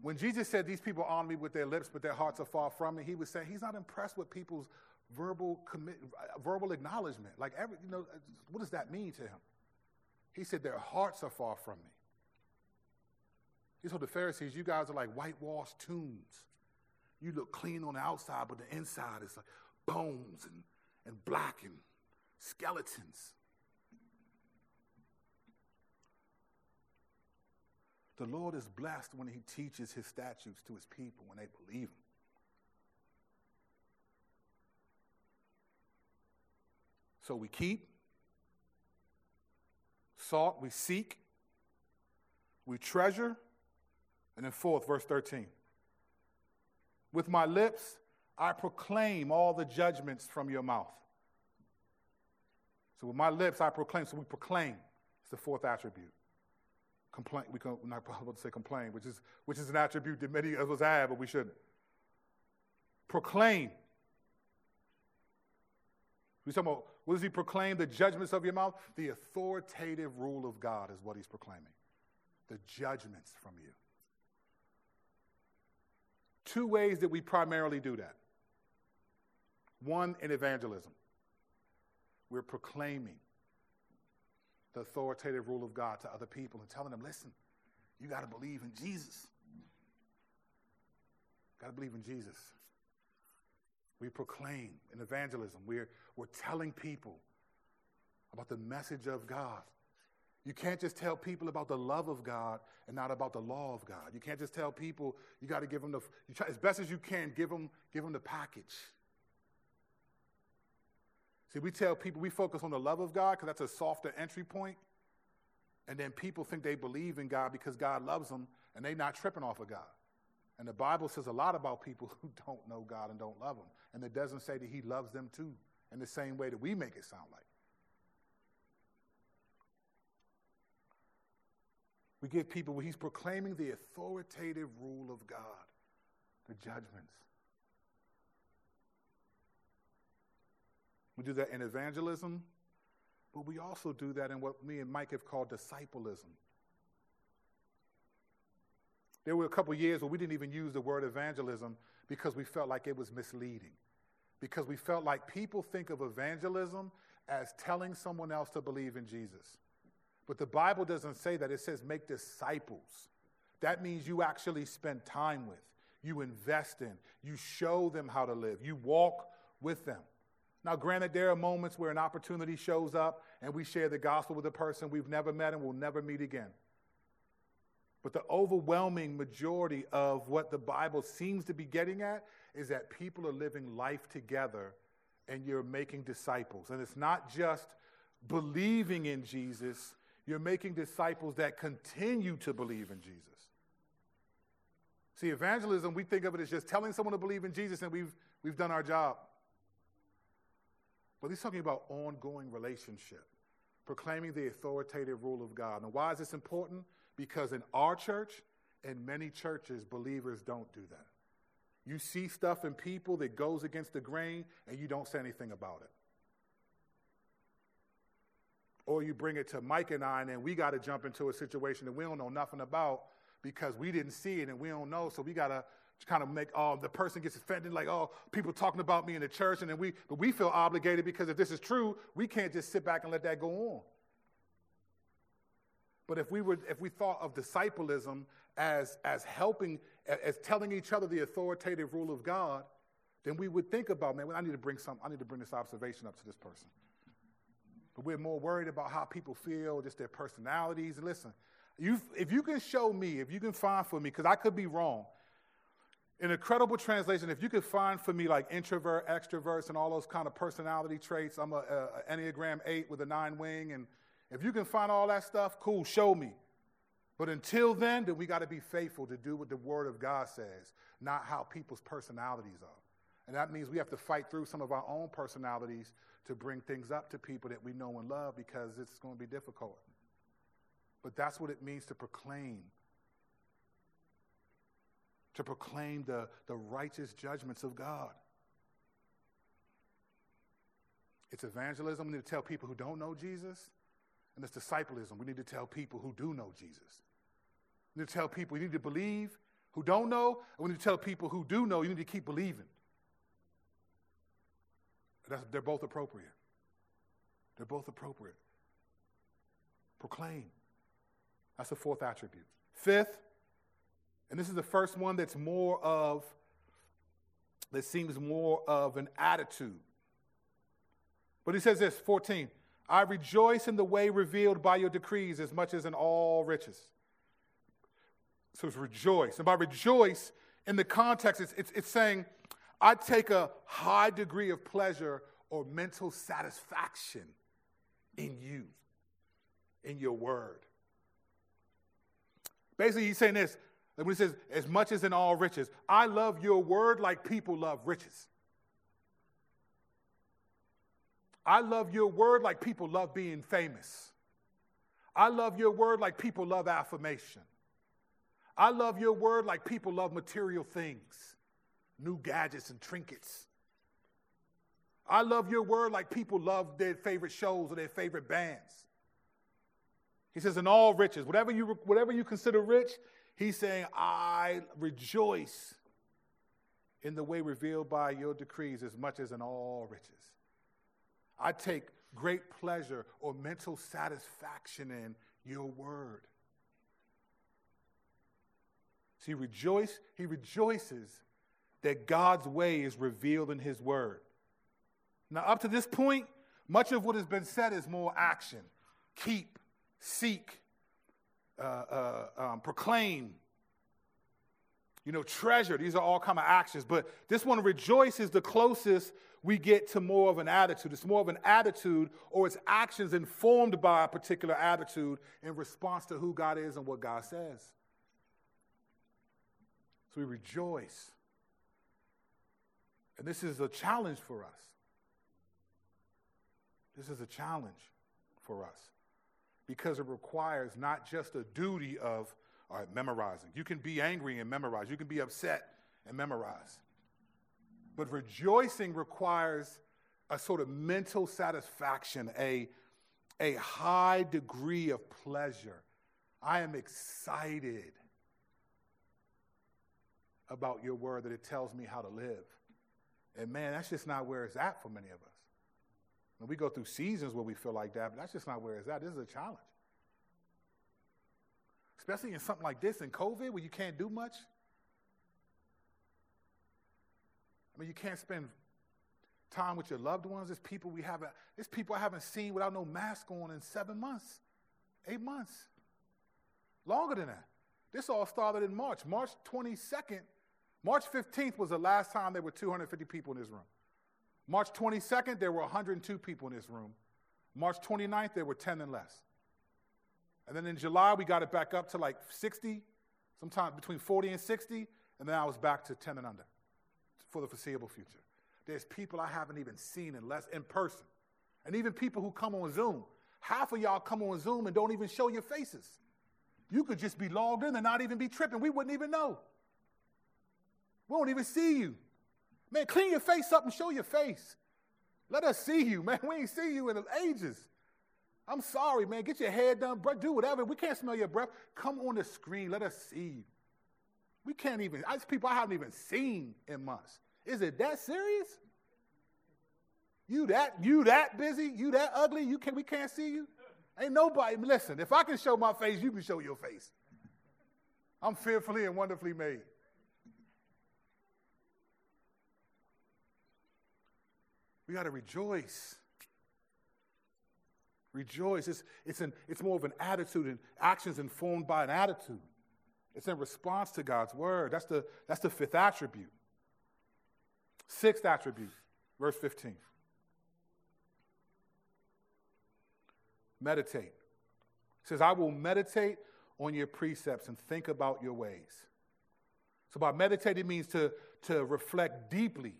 When Jesus said, These people honor me with their lips, but their hearts are far from me, he was saying he's not impressed with people's verbal, commit, verbal acknowledgement. Like, every, you know, what does that mean to him? He said, Their hearts are far from me. He told the Pharisees, You guys are like whitewashed tombs. You look clean on the outside, but the inside is like bones and and blackened skeletons. The Lord is blessed when He teaches His statutes to His people when they believe Him. So we keep, sought, we seek, we treasure, and then fourth, verse 13. With my lips, I proclaim all the judgments from your mouth. So with my lips, I proclaim. So we proclaim. It's the fourth attribute. Complain. We can, we're not about to say complain, which is, which is an attribute that many of us have, but we shouldn't. Proclaim. We talking about what does he proclaim? The judgments of your mouth? The authoritative rule of God is what he's proclaiming. The judgments from you. Two ways that we primarily do that. One, in evangelism, we're proclaiming the authoritative rule of God to other people and telling them, listen, you got to believe in Jesus. Got to believe in Jesus. We proclaim in evangelism, we're, we're telling people about the message of God. You can't just tell people about the love of God and not about the law of God. You can't just tell people you got to give them the, try, as best as you can, give them, give them the package. See, we tell people we focus on the love of God because that's a softer entry point, And then people think they believe in God because God loves them and they're not tripping off of God. And the Bible says a lot about people who don't know God and don't love Him. And it doesn't say that He loves them too in the same way that we make it sound like. We give people, He's proclaiming the authoritative rule of God, the judgments. We do that in evangelism, but we also do that in what me and Mike have called disciplism. There were a couple years where we didn't even use the word evangelism because we felt like it was misleading. Because we felt like people think of evangelism as telling someone else to believe in Jesus. But the Bible doesn't say that. It says make disciples. That means you actually spend time with, you invest in, you show them how to live, you walk with them. Now, granted, there are moments where an opportunity shows up and we share the gospel with a person we've never met and will never meet again. But the overwhelming majority of what the Bible seems to be getting at is that people are living life together and you're making disciples. And it's not just believing in Jesus, you're making disciples that continue to believe in Jesus. See, evangelism, we think of it as just telling someone to believe in Jesus and we've, we've done our job. But he's talking about ongoing relationship. proclaiming the authoritative rule of God. And why is this important? Because in our church and many churches, believers don't do that. You see stuff in people that goes against the grain and you don't say anything about it. Or you bring it to Mike and I, and then we got to jump into a situation that we don't know nothing about because we didn't see it and we don't know. So we got to kind of make oh the person gets offended like oh people talking about me in the church and then we but we feel obligated because if this is true we can't just sit back and let that go on but if we were if we thought of disciplism as as helping as telling each other the authoritative rule of god then we would think about man i need to bring some i need to bring this observation up to this person. But we're more worried about how people feel just their personalities. And listen if you can show me, if you can find for me, because I could be wrong, An incredible translation, if you could find for me like introvert, extroverts, and all those kind of personality traits, I'm a, a, Enneagram 8 with a nine wing, and if you can find all that stuff, cool, show me. But until then, then we got to be faithful to do what the Word of God says, not how people's personalities are. And that means we have to fight through some of our own personalities to bring things up to people that we know and love because it's going to be difficult. But that's what it means to proclaim. To proclaim the, the righteous judgments of God. It's evangelism. To tell people who don't know Jesus. And it's disciplism. We need to tell people who do know Jesus. We need to tell people you need to believe who don't know. And we need to tell people who do know you need to keep believing. That's, they're both appropriate. They're both appropriate. Proclaim. That's the fourth attribute. Fifth, and this is the first one that's more of, that seems more of an attitude. But he says this 14, I rejoice in the way revealed by your decrees as much as in all riches. So it's rejoice. And by rejoice, in the context, it's, it's, it's saying, I take a high degree of pleasure or mental satisfaction in you, in your word. Basically, he's saying this when he says, as much as in all riches, I love your word like people love riches. I love your word like people love being famous. I love your word like people love affirmation. I love your word like people love material things, new gadgets and trinkets. I love your word like people love their favorite shows or their favorite bands. He says, in all riches, whatever you, whatever you consider rich, he's saying, I rejoice in the way revealed by your decrees as much as in all riches. I take great pleasure or mental satisfaction in your word. See, rejoice, he rejoices that God's way is revealed in his word. Now, up to this point, much of what has been said is more action. Keep, seek, uh, uh, um, proclaim, you know, treasure. These are all kind of actions. But this one, rejoice, is the closest we get to more of an attitude. It's more of an attitude or it's actions informed by a particular attitude in response to who God is and what God says. So we rejoice. And this is a challenge for us. This is a challenge for us because it requires not just a duty of all right, memorizing. You can be angry and memorize, you can be upset and memorize. But rejoicing requires a sort of mental satisfaction, a, a high degree of pleasure. I am excited about your word that it tells me how to live. And man, that's just not where it's at for many of us. And we go through seasons where we feel like that, but that's just not where it's at. This is a challenge. Especially in something like this in COVID where you can't do much. I mean, you can't spend time with your loved ones. There's people we haven't, there's people I haven't seen without no mask on in seven months, eight months. Longer than that. This all started in March. March 22nd, March 15th was the last time there were 250 people in this room. March 22nd, there were 102 people in this room. March 29th, there were 10 and less. And then in July, we got it back up to like 60, sometimes between 40 and 60, and then I was back to 10 and under for the foreseeable future. There's people I haven't even seen in less in person. And even people who come on Zoom. half of y'all come on Zoom and don't even show your faces. You could just be logged in and not even be tripping. We wouldn't even know. We won't even see you. Man, clean your face up and show your face. Let us see you, man. We ain't see you in ages. I'm sorry, man. Get your hair done, bro. Do whatever. We can't smell your breath. Come on the screen. Let us see you. We can't even, I people I haven't even seen in months. Is it that serious? You that you that busy? You that ugly? You can we can't see you? Ain't nobody. Listen, if I can show my face, you can show your face. I'm fearfully and wonderfully made. We got to rejoice. Rejoice. It's, it's, an, it's more of an attitude, and actions informed by an attitude. It's in response to God's word. That's the, that's the fifth attribute. Sixth attribute, verse 15. Meditate. It says, I will meditate on your precepts and think about your ways. So by meditating means to, to reflect deeply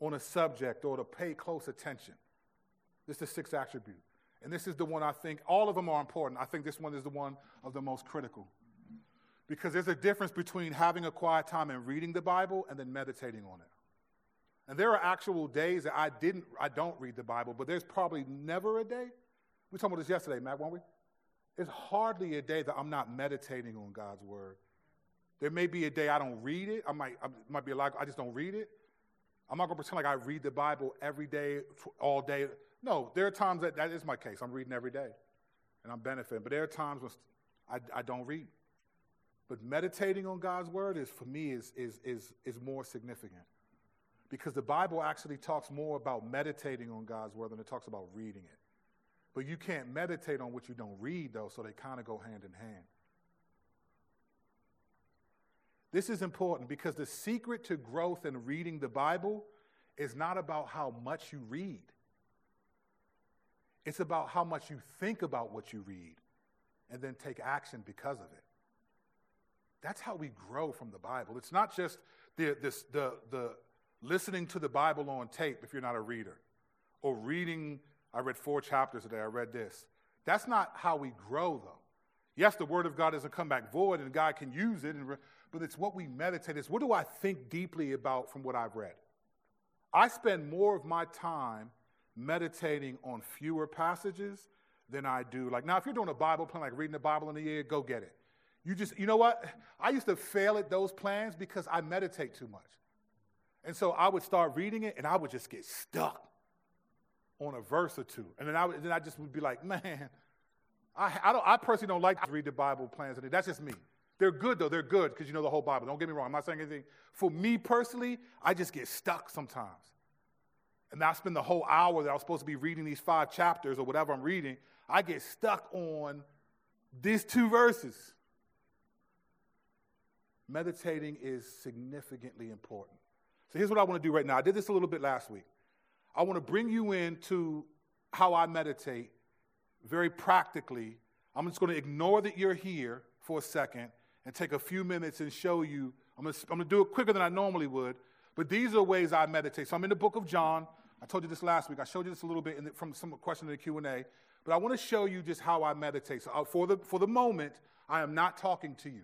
on a subject or to pay close attention. This is the sixth attribute. And this is the one I think, all of them are important. I think this one is the one of the most critical. Because there's a difference between having a quiet time and reading the Bible and then meditating on it. And there are actual days that I didn't, I don't read the Bible, but there's probably never a day. We talked about this yesterday, Matt, weren't we? It's hardly a day that I'm not meditating on God's word. There may be a day I don't read it. I might, I might be like, I just don't read it. I'm not going to pretend like I read the Bible every day, all day. No, there are times that that is my case. I'm reading every day and I'm benefiting. But there are times when I, I don't read. But meditating on God's word is, for me, is, is, is, is more significant. Because the Bible actually talks more about meditating on God's word than it talks about reading it. But you can't meditate on what you don't read, though, so they kind of go hand in hand. This is important because the secret to growth in reading the Bible is not about how much you read. It's about how much you think about what you read and then take action because of it. That's how we grow from the Bible. It's not just the, this, the, the listening to the Bible on tape if you're not a reader, or reading. I read four chapters today, I read this. That's not how we grow, though. Yes, the Word of God doesn't come back void, and God can use it, and, but it's what we meditate. It's what do I think deeply about from what I've read? I spend more of my time meditating on fewer passages than I do. Like now, if you're doing a Bible plan, like reading the Bible in a year, go get it. You just, you know what? I used to fail at those plans because I meditate too much. And so I would start reading it and I would just get stuck on a verse or two. And then I, would, then I just would be like, man, I, I, don't, I personally don't like to read the Bible plans. That's just me. They're good though. They're good because you know the whole Bible. Don't get me wrong. I'm not saying anything. For me personally, I just get stuck sometimes. And I spend the whole hour that I was supposed to be reading these five chapters or whatever I'm reading, I get stuck on these two verses. Meditating is significantly important. So here's what I want to do right now. I did this a little bit last week. I want to bring you into how I meditate very practically. I'm just going to ignore that you're here for a second and take a few minutes and show you. I'm going, to, I'm going to do it quicker than I normally would, but these are ways I meditate. So I'm in the book of John. I told you this last week. I showed you this a little bit the, from some question in the Q&A, but I want to show you just how I meditate. So uh, for the, for the moment, I am not talking to you.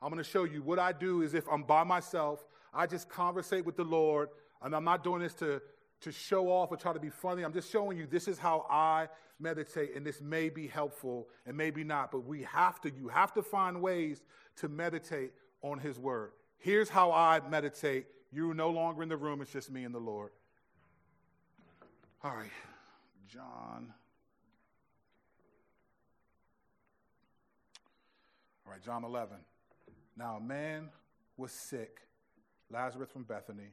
I'm going to show you what I do is if I'm by myself, I just conversate with the Lord, and I'm not doing this to, to show off or try to be funny. I'm just showing you this is how I meditate, and this may be helpful and maybe not, but we have to, you have to find ways to meditate on His Word. Here's how I meditate. You're no longer in the room, it's just me and the Lord. All right, John. All right, John 11. Now, a man was sick, Lazarus from Bethany,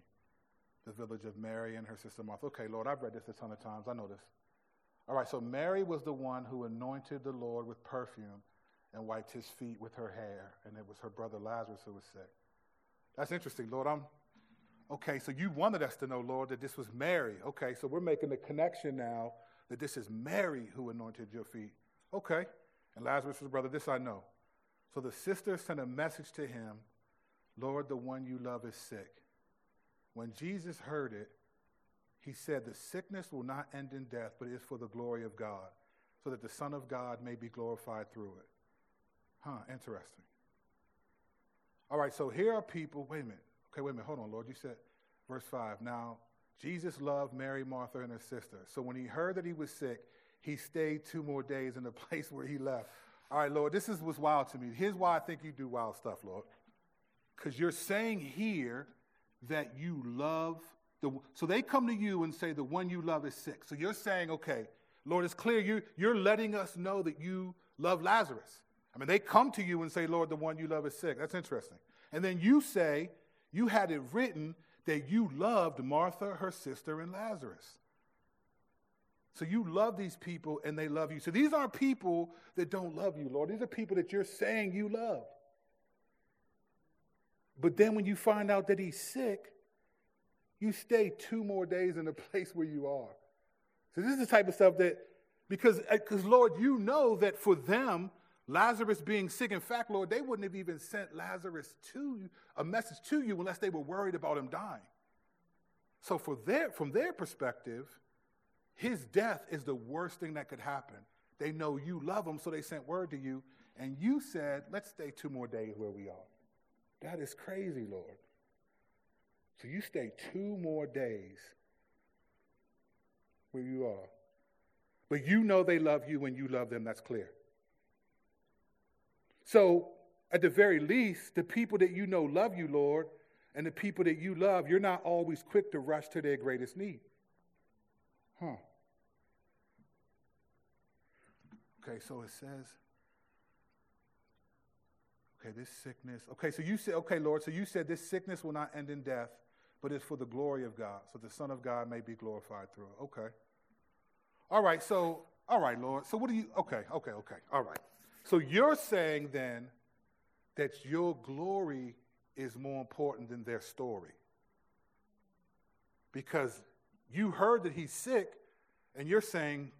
the village of Mary and her sister Martha. Okay, Lord, I've read this a ton of times. I know this. All right, so Mary was the one who anointed the Lord with perfume and wiped his feet with her hair, and it was her brother Lazarus who was sick. That's interesting, Lord. I'm okay. So you wanted us to know, Lord, that this was Mary. Okay, so we're making the connection now that this is Mary who anointed your feet. Okay, and Lazarus' brother. This I know. So the sister sent a message to him, Lord, the one you love is sick. When Jesus heard it, he said, The sickness will not end in death, but is for the glory of God, so that the Son of God may be glorified through it. Huh, interesting. All right, so here are people. Wait a minute. Okay, wait a minute. Hold on, Lord. You said, verse 5. Now, Jesus loved Mary, Martha, and her sister. So when he heard that he was sick, he stayed two more days in the place where he left. All right, Lord, this is what's wild to me. Here's why I think you do wild stuff, Lord. Because you're saying here that you love the. So they come to you and say the one you love is sick. So you're saying, okay, Lord, it's clear you, you're letting us know that you love Lazarus. I mean, they come to you and say, Lord, the one you love is sick. That's interesting. And then you say, you had it written that you loved Martha, her sister, and Lazarus. So you love these people and they love you. So these aren't people that don't love you, Lord. These are people that you're saying you love. But then when you find out that he's sick, you stay two more days in the place where you are. So this is the type of stuff that, because, because Lord, you know that for them, Lazarus being sick, in fact, Lord, they wouldn't have even sent Lazarus to you, a message to you unless they were worried about him dying. So for their, from their perspective, his death is the worst thing that could happen. They know you love him, so they sent word to you, and you said, let's stay two more days where we are. That is crazy, Lord. So you stay two more days where you are. But you know they love you when you love them, that's clear. So, at the very least, the people that you know love you, Lord, and the people that you love, you're not always quick to rush to their greatest need. Huh. Okay, so it says, okay, this sickness. Okay, so you said, okay, Lord, so you said this sickness will not end in death, but it's for the glory of God, so the Son of God may be glorified through it. Okay. All right, so, all right, Lord. So what do you, okay, okay, okay, all right. So you're saying then that your glory is more important than their story. Because you heard that he's sick, and you're saying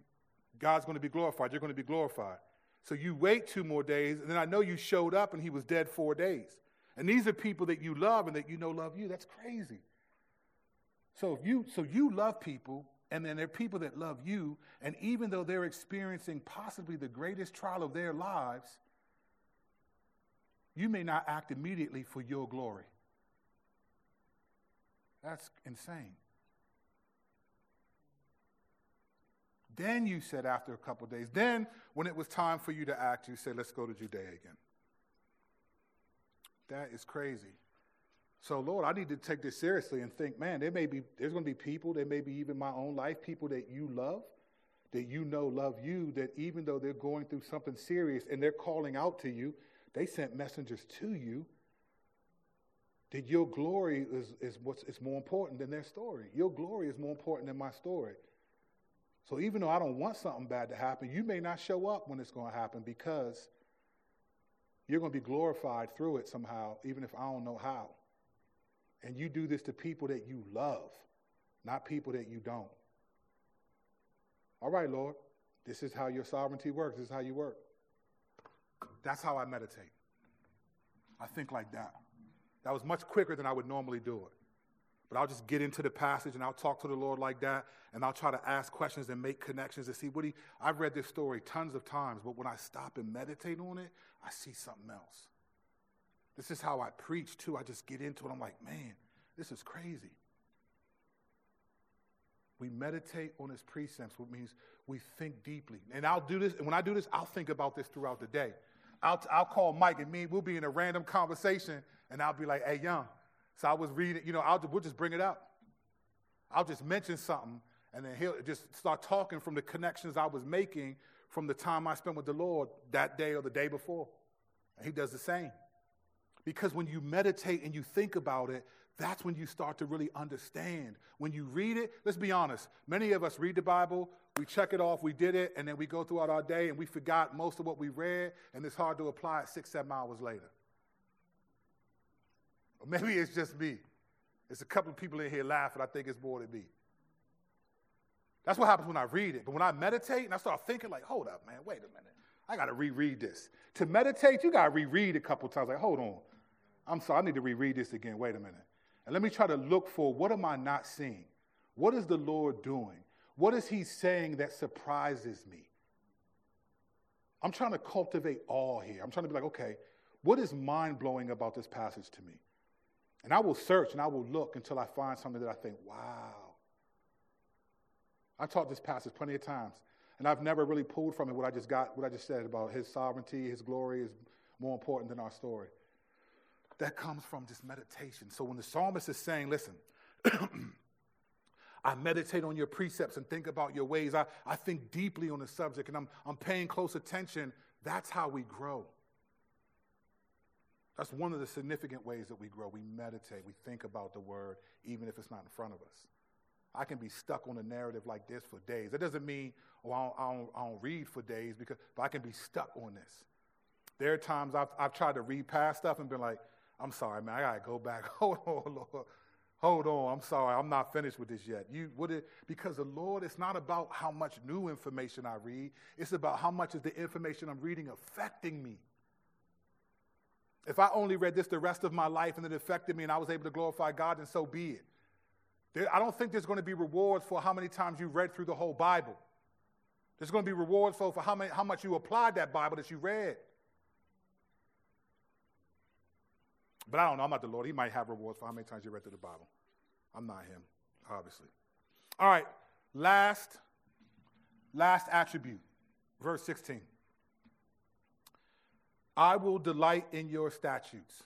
God's going to be glorified. You're going to be glorified. So you wait two more days, and then I know you showed up and he was dead four days. And these are people that you love and that you know love you. That's crazy. So if you so you love people, and then there are people that love you, and even though they're experiencing possibly the greatest trial of their lives, you may not act immediately for your glory. That's insane. Then you said after a couple days, then when it was time for you to act, you said, let's go to Judea again. That is crazy. So, Lord, I need to take this seriously and think, man, there may be, there's going to be people, there may be even my own life, people that you love, that you know love you, that even though they're going through something serious and they're calling out to you, they sent messengers to you. That your glory is, is what's is more important than their story. Your glory is more important than my story. So even though I don't want something bad to happen, you may not show up when it's going to happen because you're going to be glorified through it somehow, even if I don't know how. And you do this to people that you love, not people that you don't. All right, Lord, this is how your sovereignty works. This is how you work. That's how I meditate. I think like that. That was much quicker than I would normally do it. But I'll just get into the passage and I'll talk to the Lord like that, and I'll try to ask questions and make connections to see what he. I've read this story tons of times, but when I stop and meditate on it, I see something else. This is how I preach too. I just get into it. I'm like, man, this is crazy. We meditate on his precepts, which means we think deeply. And I'll do this, and when I do this, I'll think about this throughout the day. I'll, I'll call Mike and me, we'll be in a random conversation, and I'll be like, hey, young. So I was reading, you know, I'll, we'll just bring it up. I'll just mention something, and then he'll just start talking from the connections I was making from the time I spent with the Lord that day or the day before. And he does the same. Because when you meditate and you think about it, that's when you start to really understand. When you read it, let's be honest, many of us read the Bible, we check it off, we did it, and then we go throughout our day and we forgot most of what we read, and it's hard to apply it six, seven hours later. Or maybe it's just me. There's a couple of people in here laughing. I think it's more than me. That's what happens when I read it. But when I meditate and I start thinking, like, hold up, man, wait a minute. I got to reread this. To meditate, you got to reread a couple times. Like, hold on. I'm sorry, I need to reread this again. Wait a minute. And let me try to look for what am I not seeing? What is the Lord doing? What is He saying that surprises me? I'm trying to cultivate awe here. I'm trying to be like, okay, what is mind blowing about this passage to me? And I will search and I will look until I find something that I think, wow. I've taught this passage plenty of times, and I've never really pulled from it what I just got, what I just said about his sovereignty, his glory is more important than our story. That comes from just meditation. So when the psalmist is saying, listen, I meditate on your precepts and think about your ways. I, I think deeply on the subject and I'm, I'm paying close attention. That's how we grow. That's one of the significant ways that we grow. We meditate, we think about the word, even if it's not in front of us. I can be stuck on a narrative like this for days. That doesn't mean, oh, I don't, I don't, I don't read for days, because, but I can be stuck on this. There are times I've, I've tried to read past stuff and been like, I'm sorry, man, I got to go back. Hold on, Lord. Hold on, I'm sorry, I'm not finished with this yet. You would it because the Lord, it's not about how much new information I read, it's about how much is the information I'm reading affecting me. If I only read this the rest of my life and it affected me and I was able to glorify God, then so be it. There, I don't think there's going to be rewards for how many times you read through the whole Bible. There's going to be rewards for, for how, many, how much you applied that Bible that you read. But I don't know. I'm not the Lord. He might have rewards for how many times you read through the Bible. I'm not him, obviously. All right, last, last attribute, verse 16. I will delight in your statutes.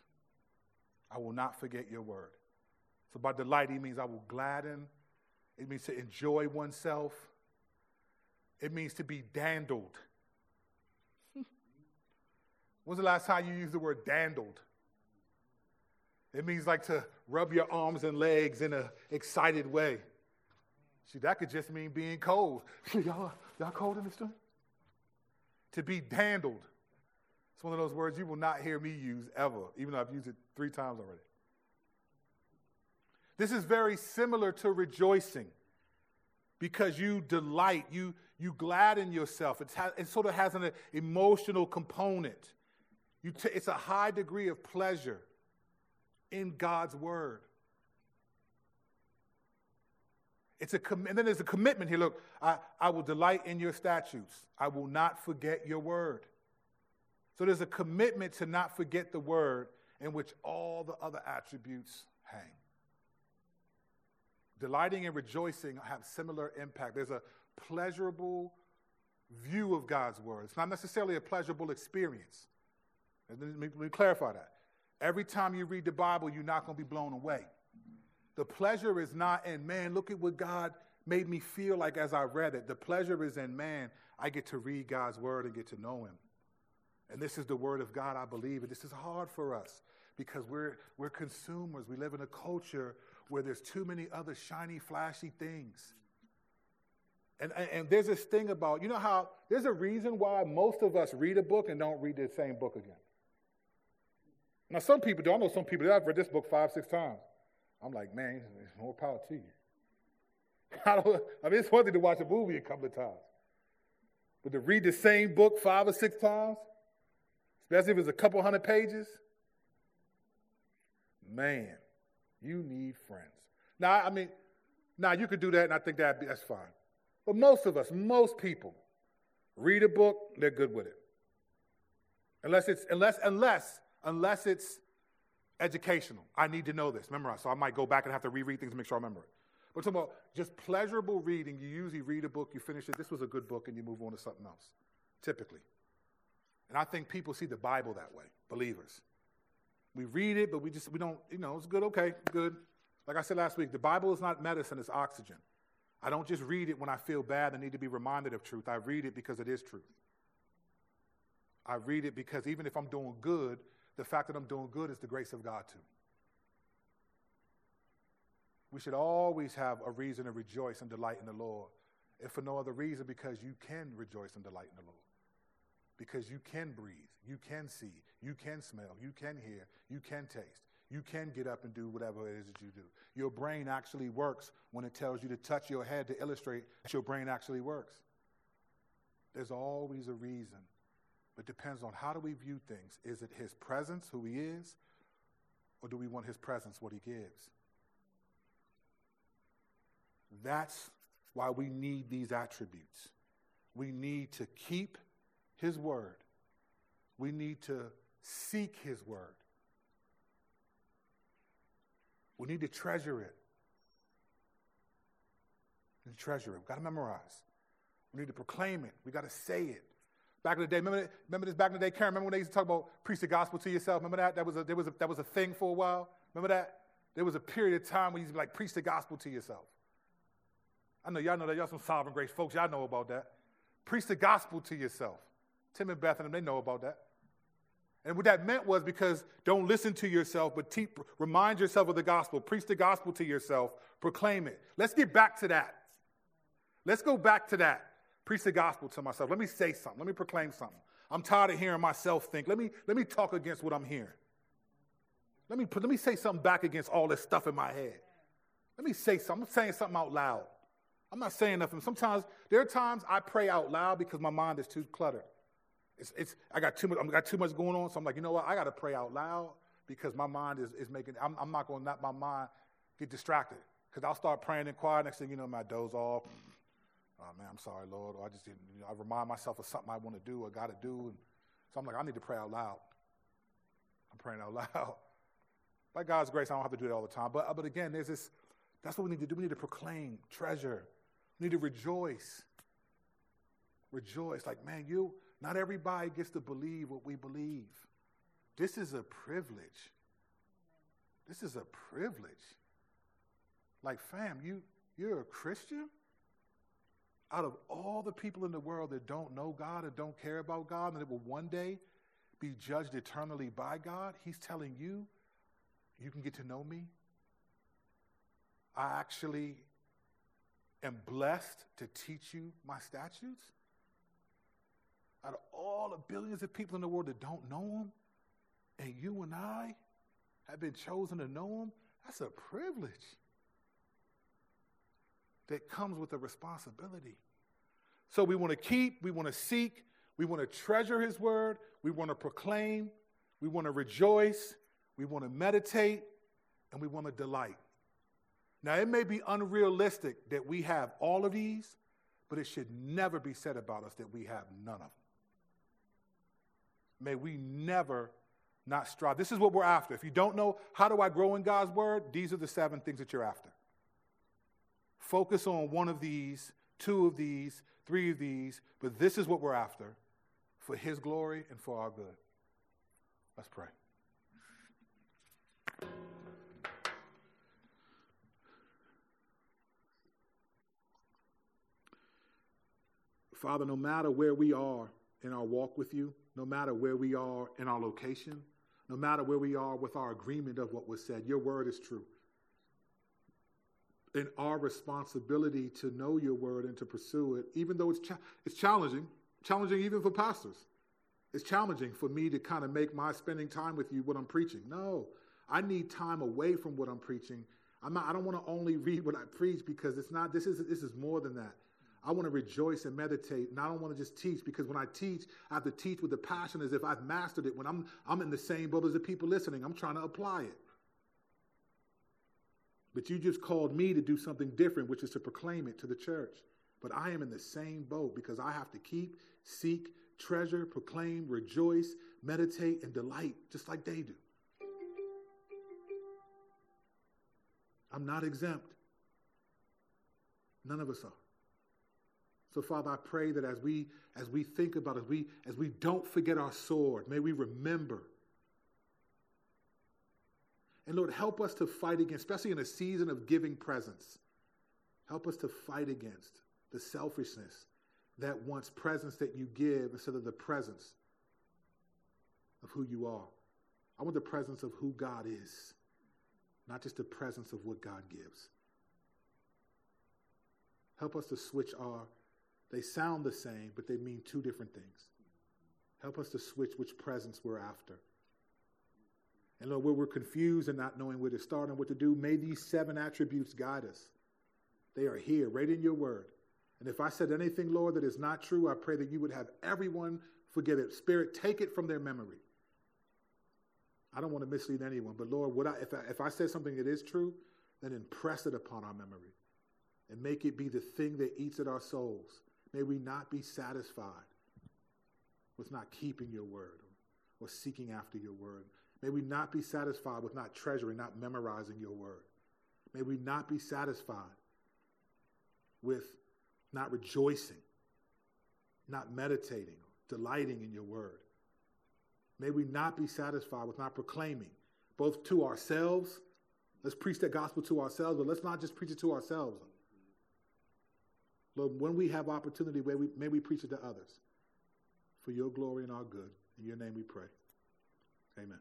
I will not forget your word. So by delight, he means I will gladden. It means to enjoy oneself. It means to be dandled. When's the last time you used the word dandled? It means like to rub your arms and legs in an excited way. See, that could just mean being cold. y'all, y'all cold in this thing? To be dandled. It's one of those words you will not hear me use ever, even though I've used it three times already. This is very similar to rejoicing because you delight, you, you gladden yourself. It's ha- it sort of has an emotional component. You t- it's a high degree of pleasure in God's word. It's a com- and then there's a commitment here. Look, I, I will delight in your statutes. I will not forget your word. So there's a commitment to not forget the word in which all the other attributes hang. Delighting and rejoicing have similar impact. There's a pleasurable view of God's word. It's not necessarily a pleasurable experience. Let me, let me clarify that. Every time you read the Bible, you're not going to be blown away. The pleasure is not in, man, look at what God made me feel like as I read it. The pleasure is in, man, I get to read God's word and get to know him. And this is the word of God, I believe. And this is hard for us because we're, we're consumers. We live in a culture where there's too many other shiny, flashy things. And, and, and, there's this thing about, you know how, there's a reason why most of us read a book and don't read the same book again. Now, some people do. I know some people that I've read this book five, six times. I'm like, man, more power to you. I, don't, I mean, it's one thing to watch a movie a couple of times, but to read the same book five or six times, especially if it's a couple hundred pages, man, you need friends. Now, I mean, now you could do that, and I think that that's fine. But most of us, most people, read a book, they're good with it. Unless it's unless unless unless it's educational. I need to know this, memorize. So I might go back and have to reread things to make sure I remember it. But talking about just pleasurable reading, you usually read a book, you finish it, this was a good book, and you move on to something else, typically. And I think people see the Bible that way, believers. We read it, but we just, we don't, you know, it's good, okay, good. Like I said last week, the Bible is not medicine, it's oxygen. I don't just read it when I feel bad and need to be reminded of truth. I read it because it is truth. I read it because even if I'm doing good, the fact that I'm doing good is the grace of God too. We should always have a reason to rejoice and delight in the Lord. If for no other reason, because you can rejoice and delight in the Lord. Because you can breathe, you can see, you can smell, you can hear, you can taste. You can get up and do whatever it is that you do. Your brain actually works when it tells you to touch your head to illustrate that your brain actually works. There's always a reason but depends on how do we view things. Is it his presence, who he is, or do we want his presence, what he gives? That's why we need these attributes. We need to keep His word. We need to seek His word. We need to treasure it. To treasure it. We've got to memorize. We need to proclaim it. We've got to say it. Back in the day, remember, remember this back in the day, Karen? Remember when they used to talk about preach the gospel to yourself? Remember that? That was a, there was a, that was a thing for a while. Remember that? There was a period of time where you used to be like, preach the gospel to yourself. I know y'all know that. Y'all some sovereign grace folks. Y'all know about that. Preach the gospel to yourself. Tim and Beth and them, they know about that. And what that meant was because don't listen to yourself, but te- remind yourself of the gospel. Preach the gospel to yourself. Proclaim it. Let's get back to that. Let's go back to that. Preach the gospel to myself. Let me say something. Let me proclaim something. I'm tired of hearing myself think. Let me, let me talk against what I'm hearing. Let me, put, let me say something back against all this stuff in my head. Let me say something. I'm saying something out loud. I'm not saying nothing. Sometimes there are times I pray out loud because my mind is too cluttered. It's, it's, I got too much. I got too much going on. So I'm like, you know what? I got to pray out loud because my mind is, is making. I'm, I'm not going to let my mind get distracted because I'll start praying in quiet. Next thing you know, my doze off oh man, I'm sorry, Lord. Or I just didn't, you know, I remind myself of something I want to do or got to do. And so I'm like, I need to pray out loud. I'm praying out loud. By God's grace, I don't have to do it all the time. But, uh, but again, there's this, that's what we need to do. We need to proclaim, treasure. We need to rejoice. Rejoice. Like, man, you, not everybody gets to believe what we believe. This is a privilege. This is a privilege. Like, fam, you, you're a Christian? Out of all the people in the world that don't know God and don't care about God and that will one day be judged eternally by God, He's telling you, you can get to know me. I actually am blessed to teach you my statutes. Out of all the billions of people in the world that don't know Him, and you and I have been chosen to know Him, that's a privilege that comes with a responsibility. So we want to keep, we want to seek, we want to treasure His word, we want to proclaim, we want to rejoice, we want to meditate, and we want to delight. Now, it may be unrealistic that we have all of these, but it should never be said about us that we have none of them. May we never not strive. This is what we're after. If you don't know how do I grow in God's word, these are the seven things that you're after. Focus on one of these, two of these, three of these, but this is what we're after for His glory and for our good. Let's pray. Father, no matter where we are in our walk with you, no matter where we are in our location, no matter where we are with our agreement of what was said, your word is true and our responsibility to know your word and to pursue it, even though it's, cha- it's challenging, challenging even for pastors. It's challenging for me to kind of make my spending time with you what I'm preaching. No, I need time away from what I'm preaching. I'm not, I don't want to only read what I preach because it's not, this is, this is more than that. I want to rejoice and meditate, and I don't want to just teach because when I teach, I have to teach with the passion as if I've mastered it. When I'm, I'm in the same boat as the people listening, I'm trying to apply it. But you just called me to do something different, which is to proclaim it to the church. But I am in the same boat because I have to keep, seek, treasure, proclaim, rejoice, meditate, and delight, just like they do. I'm not exempt. None of us are. So, Father, I pray that as we as we think about it, as we as we don't forget our sword, may we remember and Lord, help us to fight against, especially in a season of giving presents, help us to fight against the selfishness that wants presents that you give instead of the presence of who you are. I want the presence of who God is, not just the presence of what God gives. Help us to switch our, they sound the same, but they mean two different things. Help us to switch which presence we're after. And Lord, where we're confused and not knowing where to start and what to do, may these seven attributes guide us. They are here, right in your word. And if I said anything, Lord, that is not true, I pray that you would have everyone forget it. Spirit, take it from their memory. I don't want to mislead anyone, but Lord, would I, if, I, if I said something that is true, then impress it upon our memory and make it be the thing that eats at our souls. May we not be satisfied with not keeping your word or, or seeking after your word. May we not be satisfied with not treasuring, not memorizing your word. May we not be satisfied with not rejoicing, not meditating, delighting in your word. May we not be satisfied with not proclaiming, both to ourselves. Let's preach that gospel to ourselves, but let's not just preach it to ourselves. Lord, when we have opportunity, may we, may we preach it to others for your glory and our good. In your name we pray. Amen.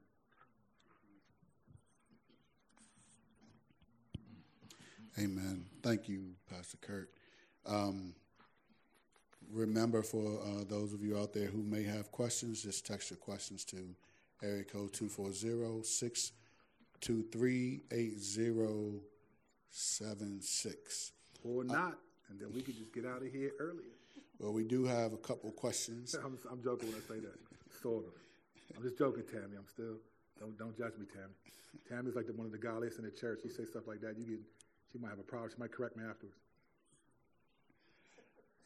Amen. Thank you, Pastor Kurt. Um, remember, for uh, those of you out there who may have questions, just text your questions to area code 240 623 8076. Or not, uh, and then we could just get out of here earlier. Well, we do have a couple questions. I'm, I'm joking when I say that. Sort of. I'm just joking, Tammy. I'm still, don't, don't judge me, Tammy. Tammy's like the, one of the godliest in the church. She say stuff like that. You get she might have a problem. She might correct me afterwards.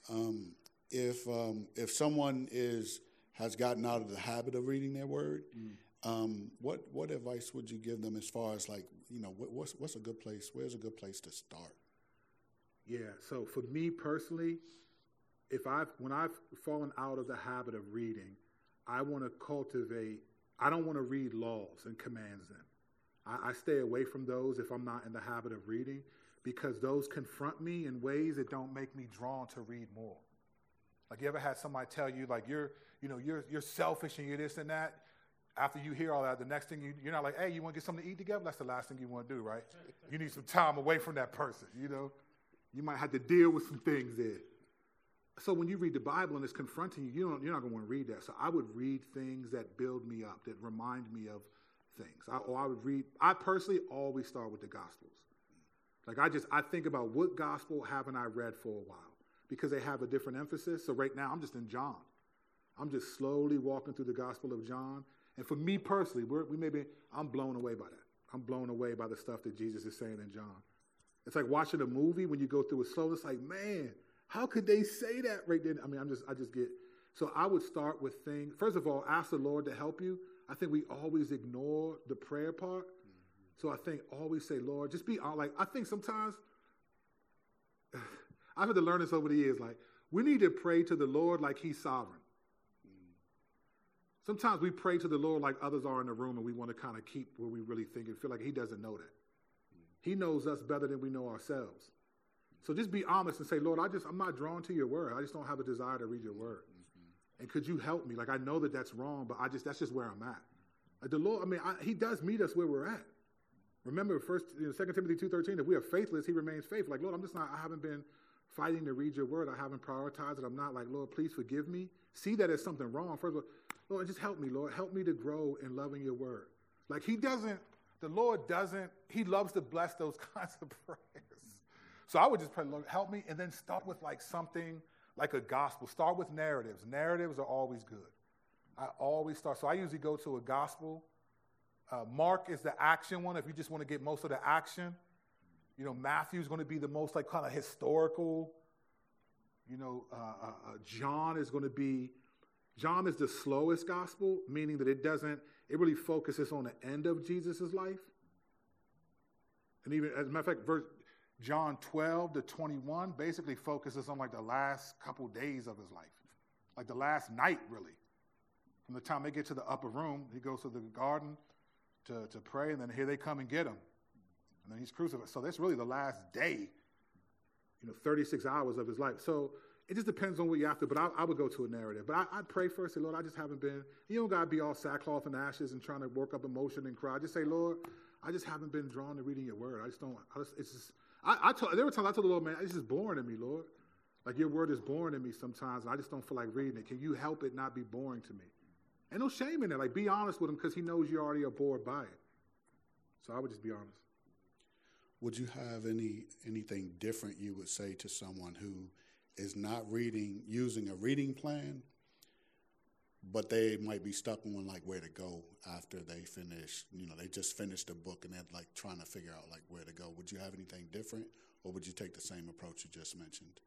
Um, if um, if someone is has gotten out of the habit of reading their word, mm. um, what what advice would you give them as far as like you know what, what's what's a good place? Where's a good place to start? Yeah. So for me personally, if I've when I've fallen out of the habit of reading, I want to cultivate. I don't want to read laws and commands them. I, I stay away from those if I'm not in the habit of reading because those confront me in ways that don't make me drawn to read more. Like you ever had somebody tell you like you're, you know, you're you're selfish and you're this and that. After you hear all that, the next thing you, you're not like, hey, you want to get something to eat together? That's the last thing you want to do, right? you need some time away from that person, you know? You might have to deal with some things there. So when you read the Bible and it's confronting you, you don't, you're not going to want to read that. So I would read things that build me up, that remind me of things. I, or I would read, I personally always start with the Gospels. Like I just, I think about what gospel haven't I read for a while because they have a different emphasis. So right now I'm just in John. I'm just slowly walking through the Gospel of John. And for me personally, we're, we may be, I'm blown away by that. I'm blown away by the stuff that Jesus is saying in John. It's like watching a movie when you go through it slow. It's like, man, how could they say that right then? I mean, I'm just, I just get. So I would start with things. First of all, ask the Lord to help you. I think we always ignore the prayer part. So I think always say, Lord, just be like, I think sometimes I've had to learn this over the years. Like, we need to pray to the Lord like He's sovereign. Sometimes we pray to the Lord like others are in the room and we want to kind of keep where we really think and feel like He doesn't know that. He knows us better than we know ourselves. So just be honest and say, Lord, I just, I'm not drawn to your word. I just don't have a desire to read your word. And could you help me? Like, I know that that's wrong, but I just, that's just where I'm at. Like the Lord, I mean, I, He does meet us where we're at. Remember, first, you know, 2 Timothy 2.13, if we are faithless, he remains faithful. Like, Lord, I'm just not, I haven't been fighting to read your word. I haven't prioritized it. I'm not like, Lord, please forgive me. See that as something wrong. First of all, Lord, just help me, Lord. Help me to grow in loving your word. Like he doesn't, the Lord doesn't, he loves to bless those kinds of prayers. So I would just pray, Lord, help me, and then start with like something like a gospel. Start with narratives. Narratives are always good. I always start. So I usually go to a gospel uh, Mark is the action one if you just want to get most of the action. You know, Matthew is going to be the most like kind of historical. You know, uh, uh, uh, John is going to be, John is the slowest gospel, meaning that it doesn't, it really focuses on the end of Jesus' life. And even, as a matter of fact, verse, John 12 to 21 basically focuses on like the last couple days of his life, like the last night, really. From the time they get to the upper room, he goes to the garden, to, to pray, and then here they come and get him. And then he's crucified. So that's really the last day, you know, 36 hours of his life. So it just depends on what you have to, but I, I would go to a narrative. But I, would pray first, say, Lord, I just haven't been, you don't got to be all sackcloth and ashes and trying to work up emotion and cry. Just say, Lord, I just haven't been drawn to reading your word. I just don't, I just, it's just, I, I told, there were times I told the Lord, man, it's just boring to me, Lord. Like your word is boring to me sometimes, and I just don't feel like reading it. Can you help it not be boring to me? And no shame in that. Like, be honest with him because he knows you already are bored by it. So I would just be honest. Would you have any anything different you would say to someone who is not reading using a reading plan, but they might be stuck on like where to go after they finish? You know, they just finished a book and they're like trying to figure out like where to go. Would you have anything different, or would you take the same approach you just mentioned?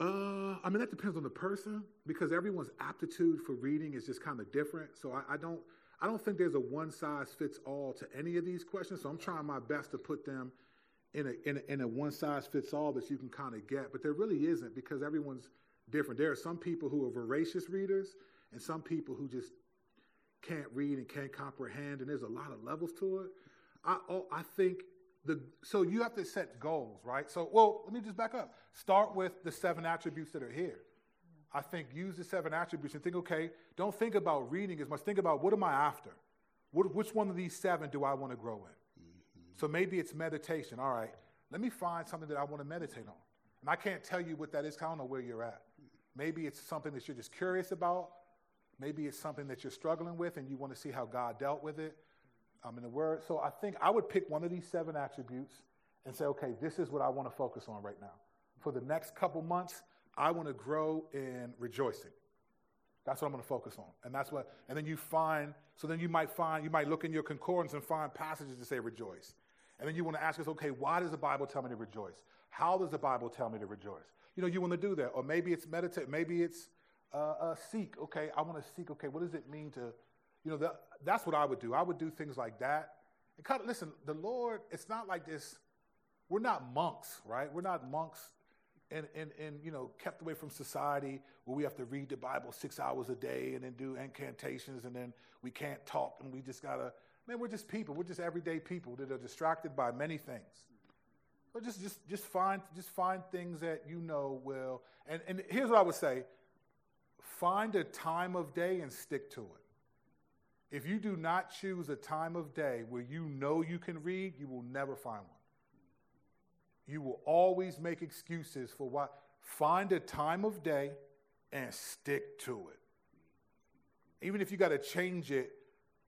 Uh, I mean, that depends on the person because everyone's aptitude for reading is just kind of different. So I, I, don't, I don't think there's a one size fits all to any of these questions. So I'm trying my best to put them in a, in a, in a one size fits all that you can kind of get, but there really isn't because everyone's different. There are some people who are voracious readers and some people who just can't read and can't comprehend, and there's a lot of levels to it. I, oh, I think the so you have to set goals, right? So, well, let me just back up. Start with the seven attributes that are here. I think use the seven attributes and think, okay, don't think about reading as much. Think about what am I after? What, which one of these seven do I want to grow in? Mm-hmm. So maybe it's meditation. All right, let me find something that I want to meditate on. And I can't tell you what that is, I don't know where you're at. Maybe it's something that you're just curious about. Maybe it's something that you're struggling with and you want to see how God dealt with it. I'm in the Word. So I think I would pick one of these seven attributes and say, okay, this is what I want to focus on right now. For the next couple months, I want to grow in rejoicing. That's what I'm going to focus on. And that's what, and then you find, so then you might find, you might look in your concordance and find passages that say rejoice. And then you want to ask us, okay, why does the Bible tell me to rejoice? How does the Bible tell me to rejoice? You know, you want to do that. Or maybe it's meditate, maybe it's uh, uh, seek. Okay, I want to seek. Okay, what does it mean to you know, that, that's what I would do. I would do things like that. And kind of, listen, the Lord, it's not like this. We're not monks, right? We're not monks and, and, and, you know, kept away from society where we have to read the Bible six hours a day and then do incantations and then we can't talk and we just got to, man, we're just people. We're just everyday people that are distracted by many things. But just, just, just, find, just find things that you know will. And, and here's what I would say find a time of day and stick to it. If you do not choose a time of day where you know you can read, you will never find one. You will always make excuses for what. Find a time of day and stick to it. Even if you got to change it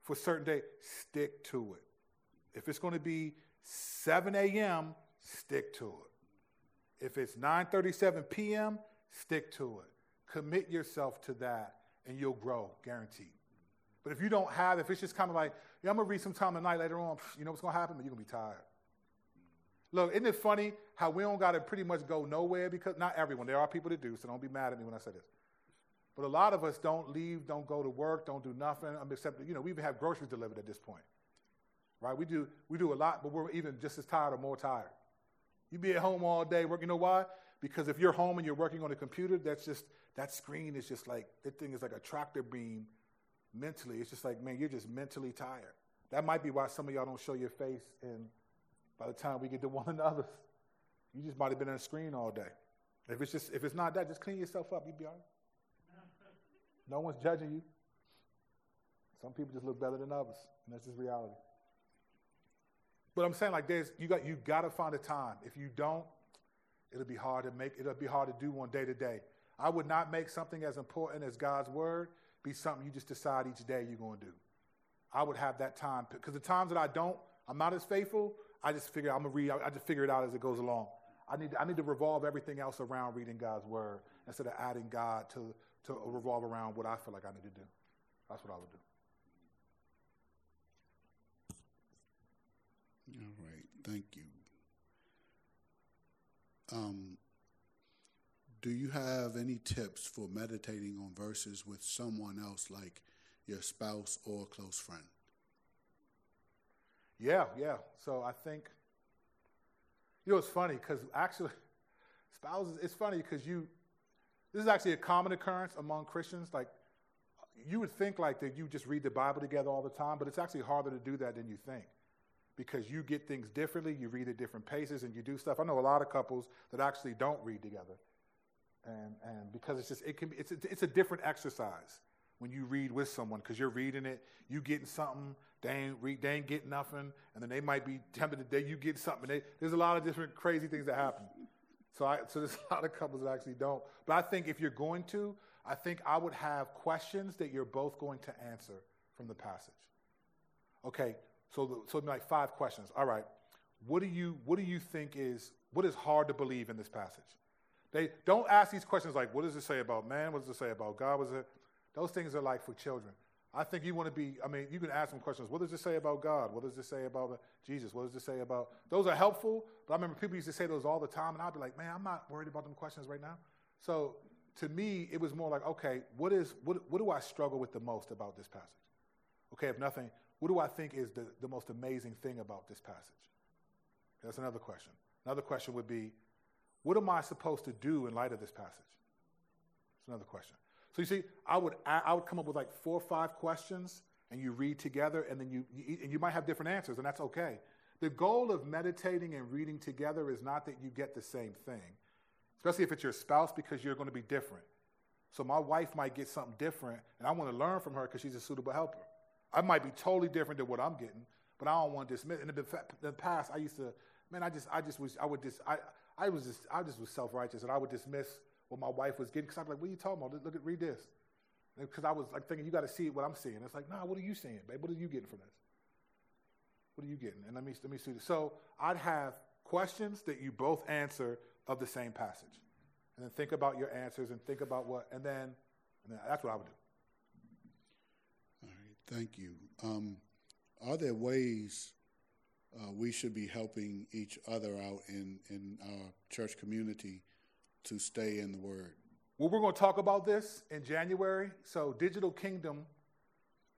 for a certain day, stick to it. If it's going to be 7 a.m., stick to it. If it's 9:37 p.m., stick to it. Commit yourself to that and you'll grow, guaranteed. But if you don't have, if it's just kind of like, yeah, I'm gonna read some time tonight later on, you know what's gonna happen? But you're gonna be tired. Look, isn't it funny how we don't gotta pretty much go nowhere because not everyone. There are people that do, so don't be mad at me when I say this. But a lot of us don't leave, don't go to work, don't do nothing, um, except you know we even have groceries delivered at this point, right? We do we do a lot, but we're even just as tired or more tired. You be at home all day working. You know why? Because if you're home and you're working on a computer, that's just that screen is just like that thing is like a tractor beam mentally. It's just like, man, you're just mentally tired. That might be why some of y'all don't show your face, and by the time we get to one another, you just might have been on a screen all day. If it's just if it's not that, just clean yourself up. You'll be all right. No one's judging you. Some people just look better than others, and that's just reality. But I'm saying like this, you got you got to find a time. If you don't, it'll be hard to make. It'll be hard to do one day to day. I would not make something as important as God's word be something you just decide each day you're to do. I would have that time because the times that I don't, I'm not as faithful. I just figure I'm gonna read. I just figure it out as it goes along. I need I need to revolve everything else around reading God's word instead of adding God to to revolve around what I feel like I need to do. That's what I would do. All right, thank you. Um, do you have any tips for meditating on verses with someone else, like your spouse or a close friend? Yeah, yeah. So I think, you know, it's funny because actually, spouses, it's funny because you, this is actually a common occurrence among Christians. Like, you would think like that you just read the Bible together all the time, but it's actually harder to do that than you think because you get things differently, you read at different paces, and you do stuff. I know a lot of couples that actually don't read together and and because it's just it can it's a, it's a different exercise when you read with someone because you're reading it, you getting something, they ain't read, they ain't getting nothing, and then they might be tempted today you get something. They, there's a lot of different crazy things that happen. So I so there's a lot of couples that actually don't. But I think if you're going to, I think I would have questions that you're both going to answer from the passage. Okay, so the, so like five questions. All right, what do you what do you think is what is hard to believe in this passage? They don't ask these questions like, what does it say about man? What does it say about God? It? Those things are like for children. I think you want to be, I mean, you can ask them questions. What does it say about God? What does it say about Jesus? What does it say about, those are helpful, but I remember people used to say those all the time, and I'd be like, man, I'm not worried about them questions right now. So to me, it was more like, okay, what is what, what do I struggle with the most about this passage? Okay, if nothing, what do I think is the, the most amazing thing about this passage? That's another question. Another question would be, what am I supposed to do in light of this passage? That's another question. So you see, I would I would come up with like four or five questions, and you read together, and then you, and you might have different answers, and that's okay. The goal of meditating and reading together is not that you get the same thing, especially if it's your spouse, because you're going to be different. So my wife might get something different, and I want to learn from her because she's a suitable helper. I might be totally different than what I'm getting, but I don't want to dismiss. In the past, I used to, man, I just, I just was, I would just, I, I was just, I just was self-righteous, and I would dismiss what my wife was getting because I'm like, what are you talking about? Look at, read this. Because I was like thinking, you got to see what I'm seeing. It's like, nah, what are you seeing, babe? What are you getting from this? What are you getting? And let me let me see this. So I'd have questions that you both answer of the same passage, and then think about your answers and think about what, and then, and then that's what I would do. Thank you. Um, are there ways uh, we should be helping each other out in in our church community to stay in the Word? Well, we're going to talk about this in January. So, Digital Kingdom,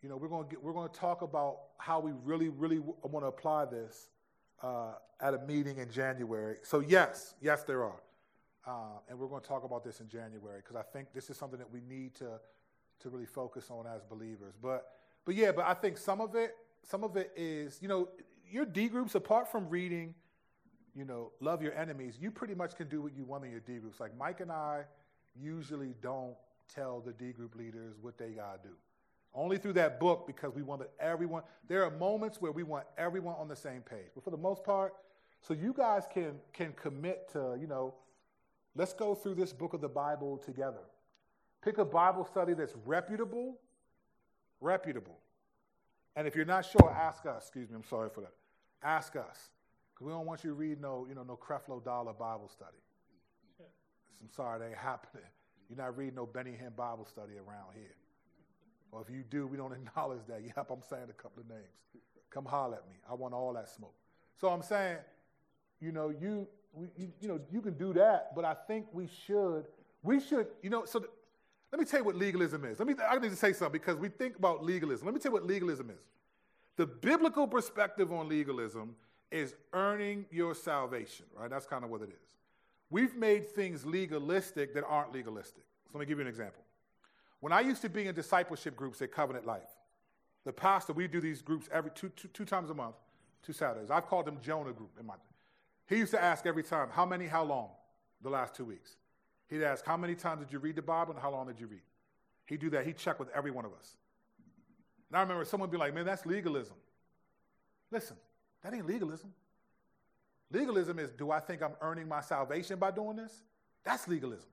you know, we're going to get, we're going to talk about how we really, really want to apply this uh, at a meeting in January. So, yes, yes, there are, uh, and we're going to talk about this in January because I think this is something that we need to to really focus on as believers. But, but yeah, but I think some of it, some of it is, you know, your D groups apart from reading you know, love your enemies, you pretty much can do what you want in your D groups. Like Mike and I usually don't tell the D group leaders what they got to do. Only through that book because we wanted everyone. There are moments where we want everyone on the same page. But for the most part, so you guys can can commit to, you know, let's go through this book of the Bible together. Pick a Bible study that's reputable, reputable. And if you're not sure, ask us. Excuse me, I'm sorry for that. Ask us. Because we don't want you to read no, you know, no Creflo Dollar Bible study. I'm sorry, that ain't happening. You're not reading no Benny Hinn Bible study around here. Or if you do, we don't acknowledge that. Yep, I'm saying a couple of names. Come holler at me. I want all that smoke. So I'm saying, you know, you, we, you, you, know, you can do that, but I think we should, we should, you know, so the, let me tell you what legalism is. Let me, I need to say something because we think about legalism. Let me tell you what legalism is. The biblical perspective on legalism is earning your salvation, right? That's kind of what it is. We've made things legalistic that aren't legalistic. So let me give you an example. When I used to be in discipleship groups at Covenant Life, the pastor, we do these groups every two, two, two times a month, two Saturdays. I've called them Jonah group in my he used to ask every time, how many, how long, the last two weeks. He'd ask, how many times did you read the Bible and how long did you read? He'd do that. He'd check with every one of us. And I remember someone be like, man, that's legalism. Listen, that ain't legalism. Legalism is do I think I'm earning my salvation by doing this? That's legalism.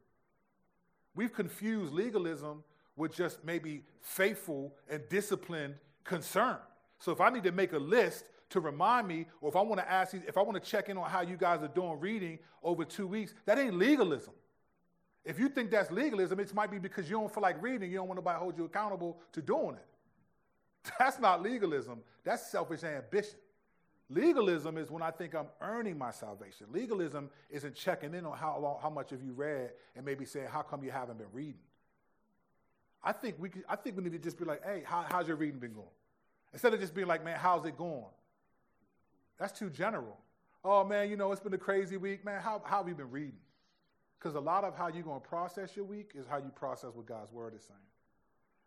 We've confused legalism with just maybe faithful and disciplined concern. So if I need to make a list to remind me, or if I want to ask you, if I want to check in on how you guys are doing reading over two weeks, that ain't legalism. If you think that's legalism, it might be because you don't feel like reading, you don't want nobody to hold you accountable to doing it. That's not legalism, that's selfish ambition. Legalism is when I think I'm earning my salvation. Legalism isn't checking in on how, long, how much have you read and maybe saying, how come you haven't been reading? I think we, could, I think we need to just be like, hey, how, how's your reading been going? Instead of just being like, man, how's it going? That's too general. Oh, man, you know, it's been a crazy week. Man, how, how have you been reading? Because a lot of how you're going to process your week is how you process what God's word is saying.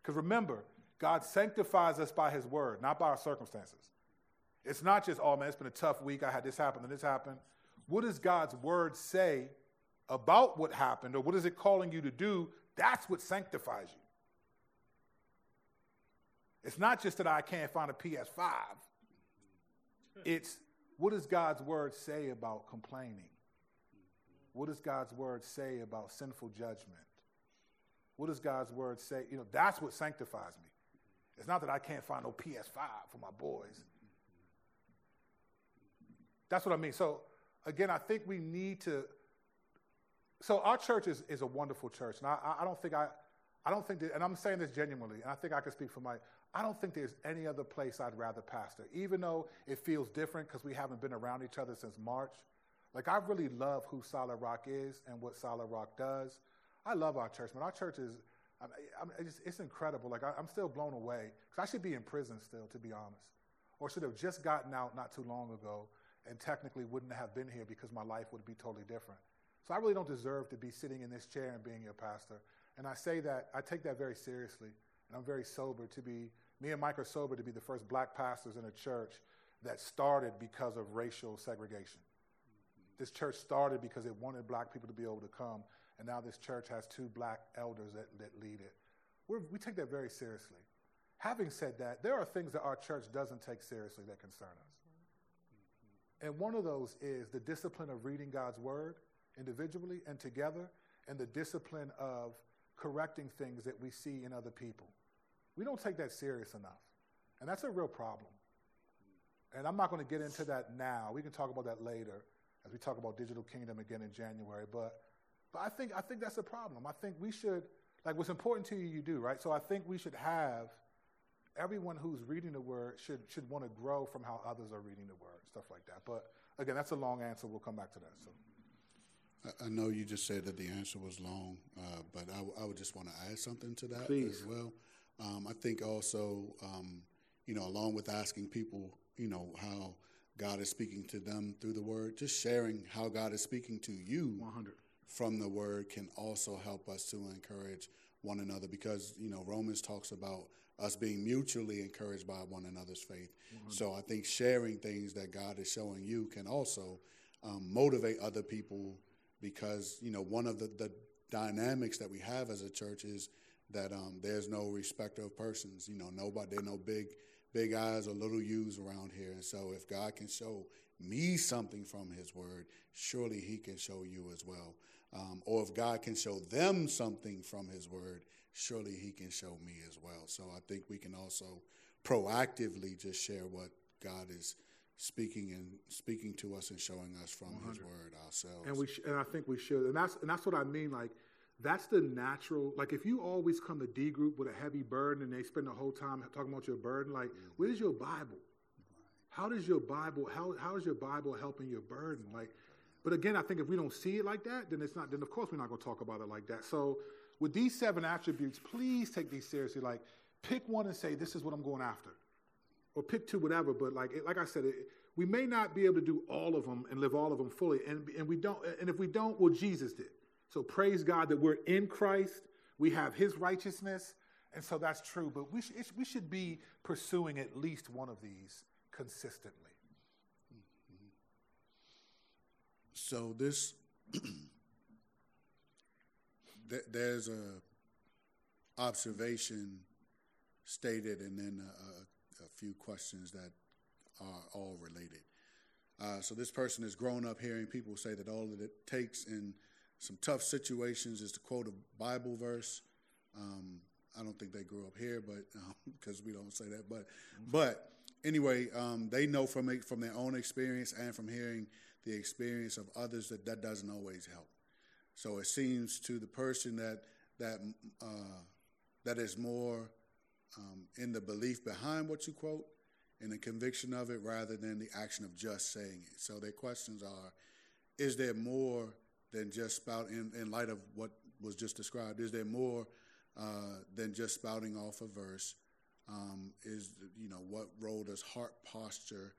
Because remember, God sanctifies us by his word, not by our circumstances. It's not just, oh man, it's been a tough week. I had this happen and this happened. What does God's word say about what happened or what is it calling you to do? That's what sanctifies you. It's not just that I can't find a PS5. It's what does God's word say about complaining? What does God's word say about sinful judgment? What does God's word say? You know, that's what sanctifies me. It's not that I can't find no PS5 for my boys. That's what I mean. So, again, I think we need to. So, our church is, is a wonderful church. And I, I don't think I. I don't think that, and I'm saying this genuinely, and I think I can speak for my, I don't think there's any other place I'd rather pastor, even though it feels different because we haven't been around each other since March. Like, I really love who Solid Rock is and what Solid Rock does. I love our church, man. Our church is, I mean, it's, it's, incredible. Like, I, I'm still blown away. Because I should be in prison still, to be honest. Or should have just gotten out not too long ago and technically wouldn't have been here because my life would be totally different. So I really don't deserve to be sitting in this chair and being your pastor. And I say that, I take that very seriously. And I'm very sober to be, me and Mike are sober to be the first black pastors in a church that started because of racial segregation. This church started because it wanted black people to be able to come. And now this church has two black elders that, that lead it. We're, we take that very seriously. Having said that, there are things that our church doesn't take seriously that concern us. And one of those is the discipline of reading God's word individually and together, and the discipline of correcting things that we see in other people. We don't take that serious enough. And that's a real problem. And I'm not going to get into that now. We can talk about that later as we talk about digital kingdom again in January. But, but I, think, I think that's a problem. I think we should, like what's important to you, you do, right? So I think we should have everyone who's reading the word should, should want to grow from how others are reading the word, stuff like that. But again, that's a long answer. We'll come back to that. So. I know you just said that the answer was long, uh, but I, w- I would just want to add something to that Please. as well. Um, I think also, um, you know, along with asking people, you know, how God is speaking to them through the Word, just sharing how God is speaking to you 100. from the Word can also help us to encourage one another because, you know, Romans talks about us being mutually encouraged by one another's faith. 100. So I think sharing things that God is showing you can also um, motivate other people because you know one of the, the dynamics that we have as a church is that um, there's no respect of persons. You know, nobody there no big big I's or little U's around here. And so, if God can show me something from His Word, surely He can show you as well. Um, or if God can show them something from His Word, surely He can show me as well. So I think we can also proactively just share what God is speaking and speaking to us and showing us from 100. His Word ourselves. And we sh- and I think we should, and that's and that's what I mean. Like that's the natural. Like if you always come to D group with a heavy burden and they spend the whole time talking about your burden, like mm-hmm. where's your Bible? How does your Bible how how is your Bible helping your burden? Like, but again, I think if we don't see it like that, then it's not. Then of course we're not going to talk about it like that. So with these seven attributes, please take these seriously. Like pick one and say this is what I'm going after or pick two, whatever. But like like I said, it, we may not be able to do all of them and live all of them fully, and and we don't. And if we don't, well, Jesus did. So praise God that we're in Christ. We have His righteousness, and so that's true. But we should we should be pursuing at least one of these consistently. So this. there's a observation stated and then a, a few questions that are all related. Uh, so this person has grown up hearing people say that all that it takes in some tough situations is to quote a Bible verse. Um, I don't think they grew up here, but because um, we don't say that, but but anyway, um, they know from from their own experience and from hearing the experience of others that that doesn't always help. So it seems to the person that that uh, that is more um, in the belief behind what you quote and the conviction of it rather than the action of just saying it. So their questions are Is there more than just spout, in, in light of what was just described, is there more uh, than just spouting off a verse? Um, is, you know, what role does heart posture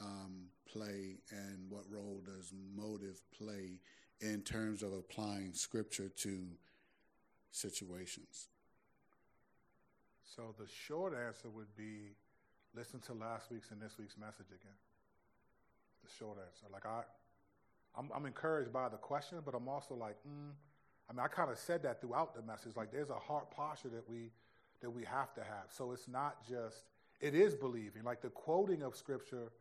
um, play and what role does motive play in terms of applying scripture to situations? So the short answer would be listen to last week's and this week's message again. The short answer. Like I, I'm, I'm encouraged by the question, but I'm also like, mm. I mean, I kind of said that throughout the message. Like there's a heart posture that we that we have to have. So it's not just it is believing. Like the quoting of scripture.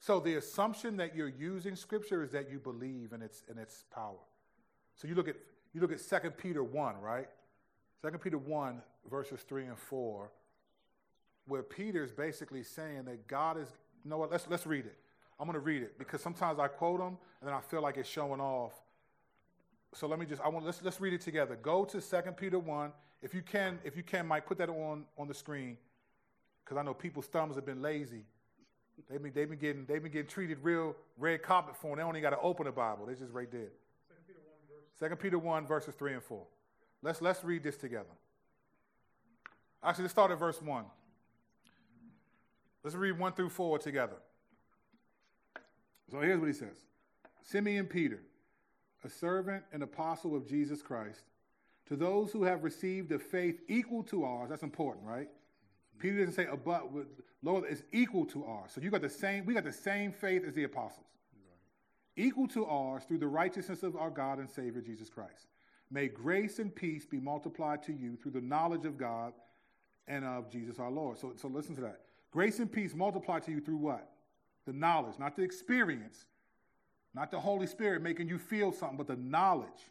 So the assumption that you're using scripture is that you believe in its in its power. So you look at you look at 2 Peter 1, right? 2 Peter 1, verses 3 and 4, where Peter's basically saying that God is, you know what, let's, let's read it. I'm going to read it because sometimes I quote them and then I feel like it's showing off. So let me just, I want, let's, let's read it together. Go to 2 Peter 1. If you can, if you can, Mike, put that on, on the screen because I know people's thumbs have been lazy. They've been, they've been, getting, they've been getting treated real red carpet for them. They only got to open the Bible. They're just right there. 2 Peter 1, verses 3 and 4. Let's, let's read this together. Actually, let's start at verse 1. Let's read 1 through 4 together. So here's what he says Simeon Peter, a servant and apostle of Jesus Christ, to those who have received a faith equal to ours, that's important, right? Peter doesn't say above, Lord, it's equal to ours. So you got the same, we got the same faith as the apostles. Equal to ours through the righteousness of our God and Savior Jesus Christ. May grace and peace be multiplied to you through the knowledge of God and of Jesus our Lord. So, so listen to that. Grace and peace multiplied to you through what? The knowledge, not the experience, not the Holy Spirit making you feel something, but the knowledge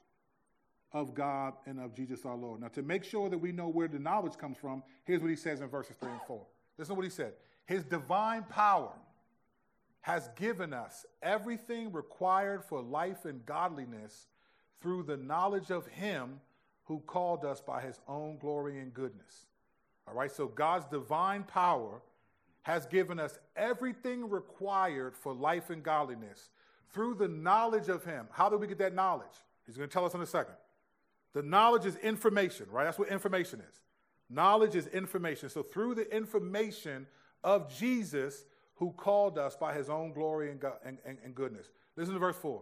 of God and of Jesus our Lord. Now, to make sure that we know where the knowledge comes from, here's what he says in verses 3 and 4. Listen to what he said. His divine power has given us everything required for life and godliness through the knowledge of him who called us by his own glory and goodness. All right, so God's divine power has given us everything required for life and godliness through the knowledge of him. How do we get that knowledge? He's going to tell us in a second. The knowledge is information, right? That's what information is. Knowledge is information. So through the information of Jesus, who called us by his own glory and, and, and, and goodness. Listen to verse 4.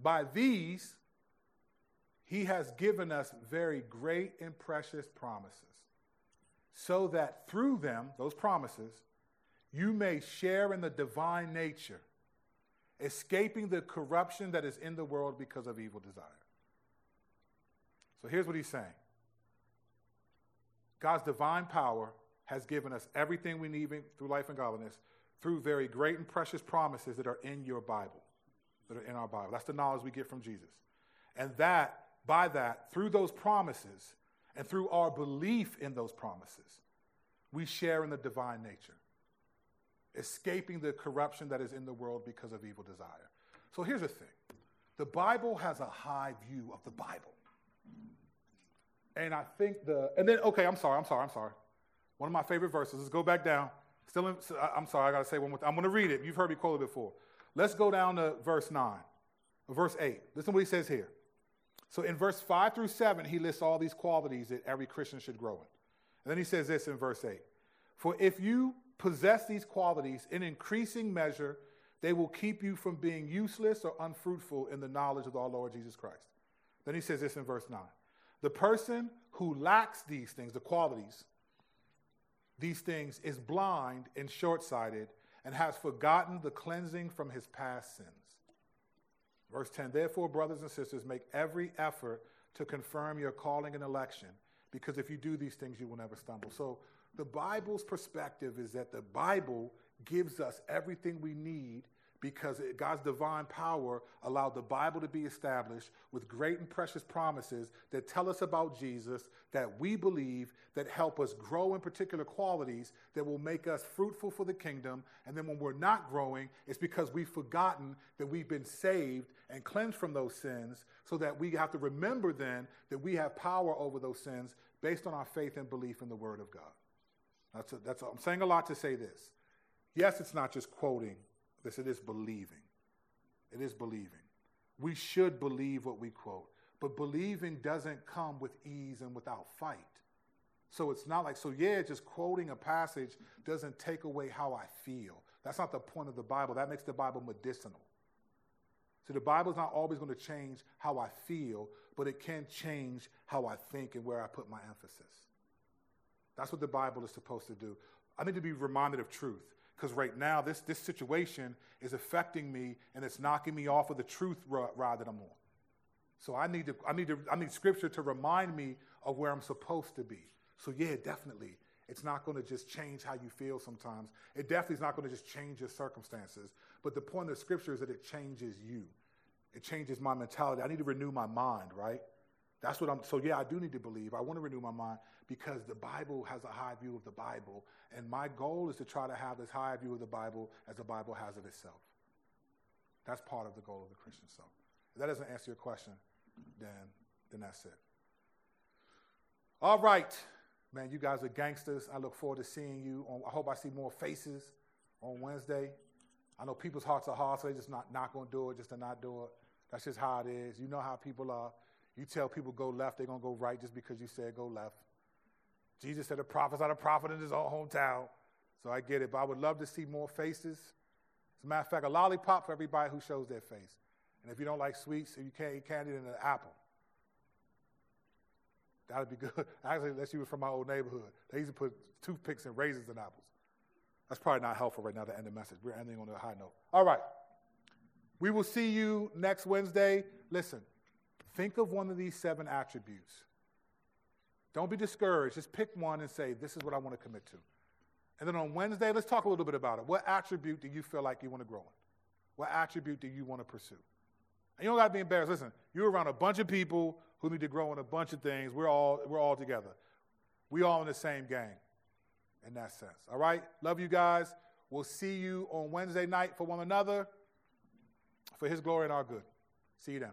By these, he has given us very great and precious promises, so that through them, those promises, you may share in the divine nature, escaping the corruption that is in the world because of evil desire. So here's what he's saying God's divine power has given us everything we need through life and godliness through very great and precious promises that are in your Bible, that are in our Bible. That's the knowledge we get from Jesus. And that, by that, through those promises and through our belief in those promises, we share in the divine nature, escaping the corruption that is in the world because of evil desire. So here's the thing the Bible has a high view of the Bible. And I think the, and then, okay, I'm sorry, I'm sorry, I'm sorry. One of my favorite verses. Let's go back down. Still, in, I'm sorry, I got to say one more. I'm to read it. You've heard me quote it before. Let's go down to verse 9, verse 8. Listen to what he says here. So in verse 5 through 7, he lists all these qualities that every Christian should grow in. And then he says this in verse 8 For if you possess these qualities in increasing measure, they will keep you from being useless or unfruitful in the knowledge of our Lord Jesus Christ. Then he says this in verse 9 The person who lacks these things, the qualities, these things, is blind and short sighted and has forgotten the cleansing from his past sins. Verse 10 Therefore, brothers and sisters, make every effort to confirm your calling and election, because if you do these things, you will never stumble. So, the Bible's perspective is that the Bible gives us everything we need because God's divine power allowed the Bible to be established with great and precious promises that tell us about Jesus, that we believe, that help us grow in particular qualities that will make us fruitful for the kingdom. And then when we're not growing, it's because we've forgotten that we've been saved and cleansed from those sins, so that we have to remember then that we have power over those sins based on our faith and belief in the Word of God. That's, a, that's a, I'm saying a lot to say this. Yes, it's not just quoting this, it is believing. It is believing. We should believe what we quote, but believing doesn't come with ease and without fight. So it's not like, so yeah, just quoting a passage doesn't take away how I feel. That's not the point of the Bible. That makes the Bible medicinal. So the Bible is not always going to change how I feel, but it can change how I think and where I put my emphasis. That's what the Bible is supposed to do. I need to be reminded of truth because right now this, this situation is affecting me and it's knocking me off of the truth ride that I'm on. So I need, to, I, need to, I need scripture to remind me of where I'm supposed to be. So, yeah, definitely. It's not going to just change how you feel sometimes. It definitely is not going to just change your circumstances. But the point of scripture is that it changes you. It changes my mentality. I need to renew my mind, right? That's what I'm, so yeah, I do need to believe. I want to renew my mind because the Bible has a high view of the Bible. And my goal is to try to have this high a view of the Bible as the Bible has of itself. That's part of the goal of the Christian soul. If that doesn't answer your question, then, then that's it. All right. Man, you guys are gangsters. I look forward to seeing you. On, I hope I see more faces on Wednesday. I know people's hearts are hard, so they're just not, not going to do it just to not do it. That's just how it is. You know how people are. You tell people go left, they're going to go right just because you said go left. Jesus said a prophet's not a prophet in his own hometown. So I get it, but I would love to see more faces. As a matter of fact, a lollipop for everybody who shows their face. And if you don't like sweets, if you can't eat candy, then an apple. That would be good. Actually, unless you were from my old neighborhood. They used to put toothpicks and raisins in apples. That's probably not helpful right now to end the message. We're ending on a high note. All right. We will see you next Wednesday. Listen, think of one of these seven attributes. Don't be discouraged. Just pick one and say, This is what I want to commit to. And then on Wednesday, let's talk a little bit about it. What attribute do you feel like you want to grow in? What attribute do you want to pursue? And you don't got to be embarrassed. Listen, you're around a bunch of people who need to grow in a bunch of things. We're all, we're all together. We all in the same gang in that sense. All right? Love you guys. We'll see you on Wednesday night for one another for his glory and our good. See you then.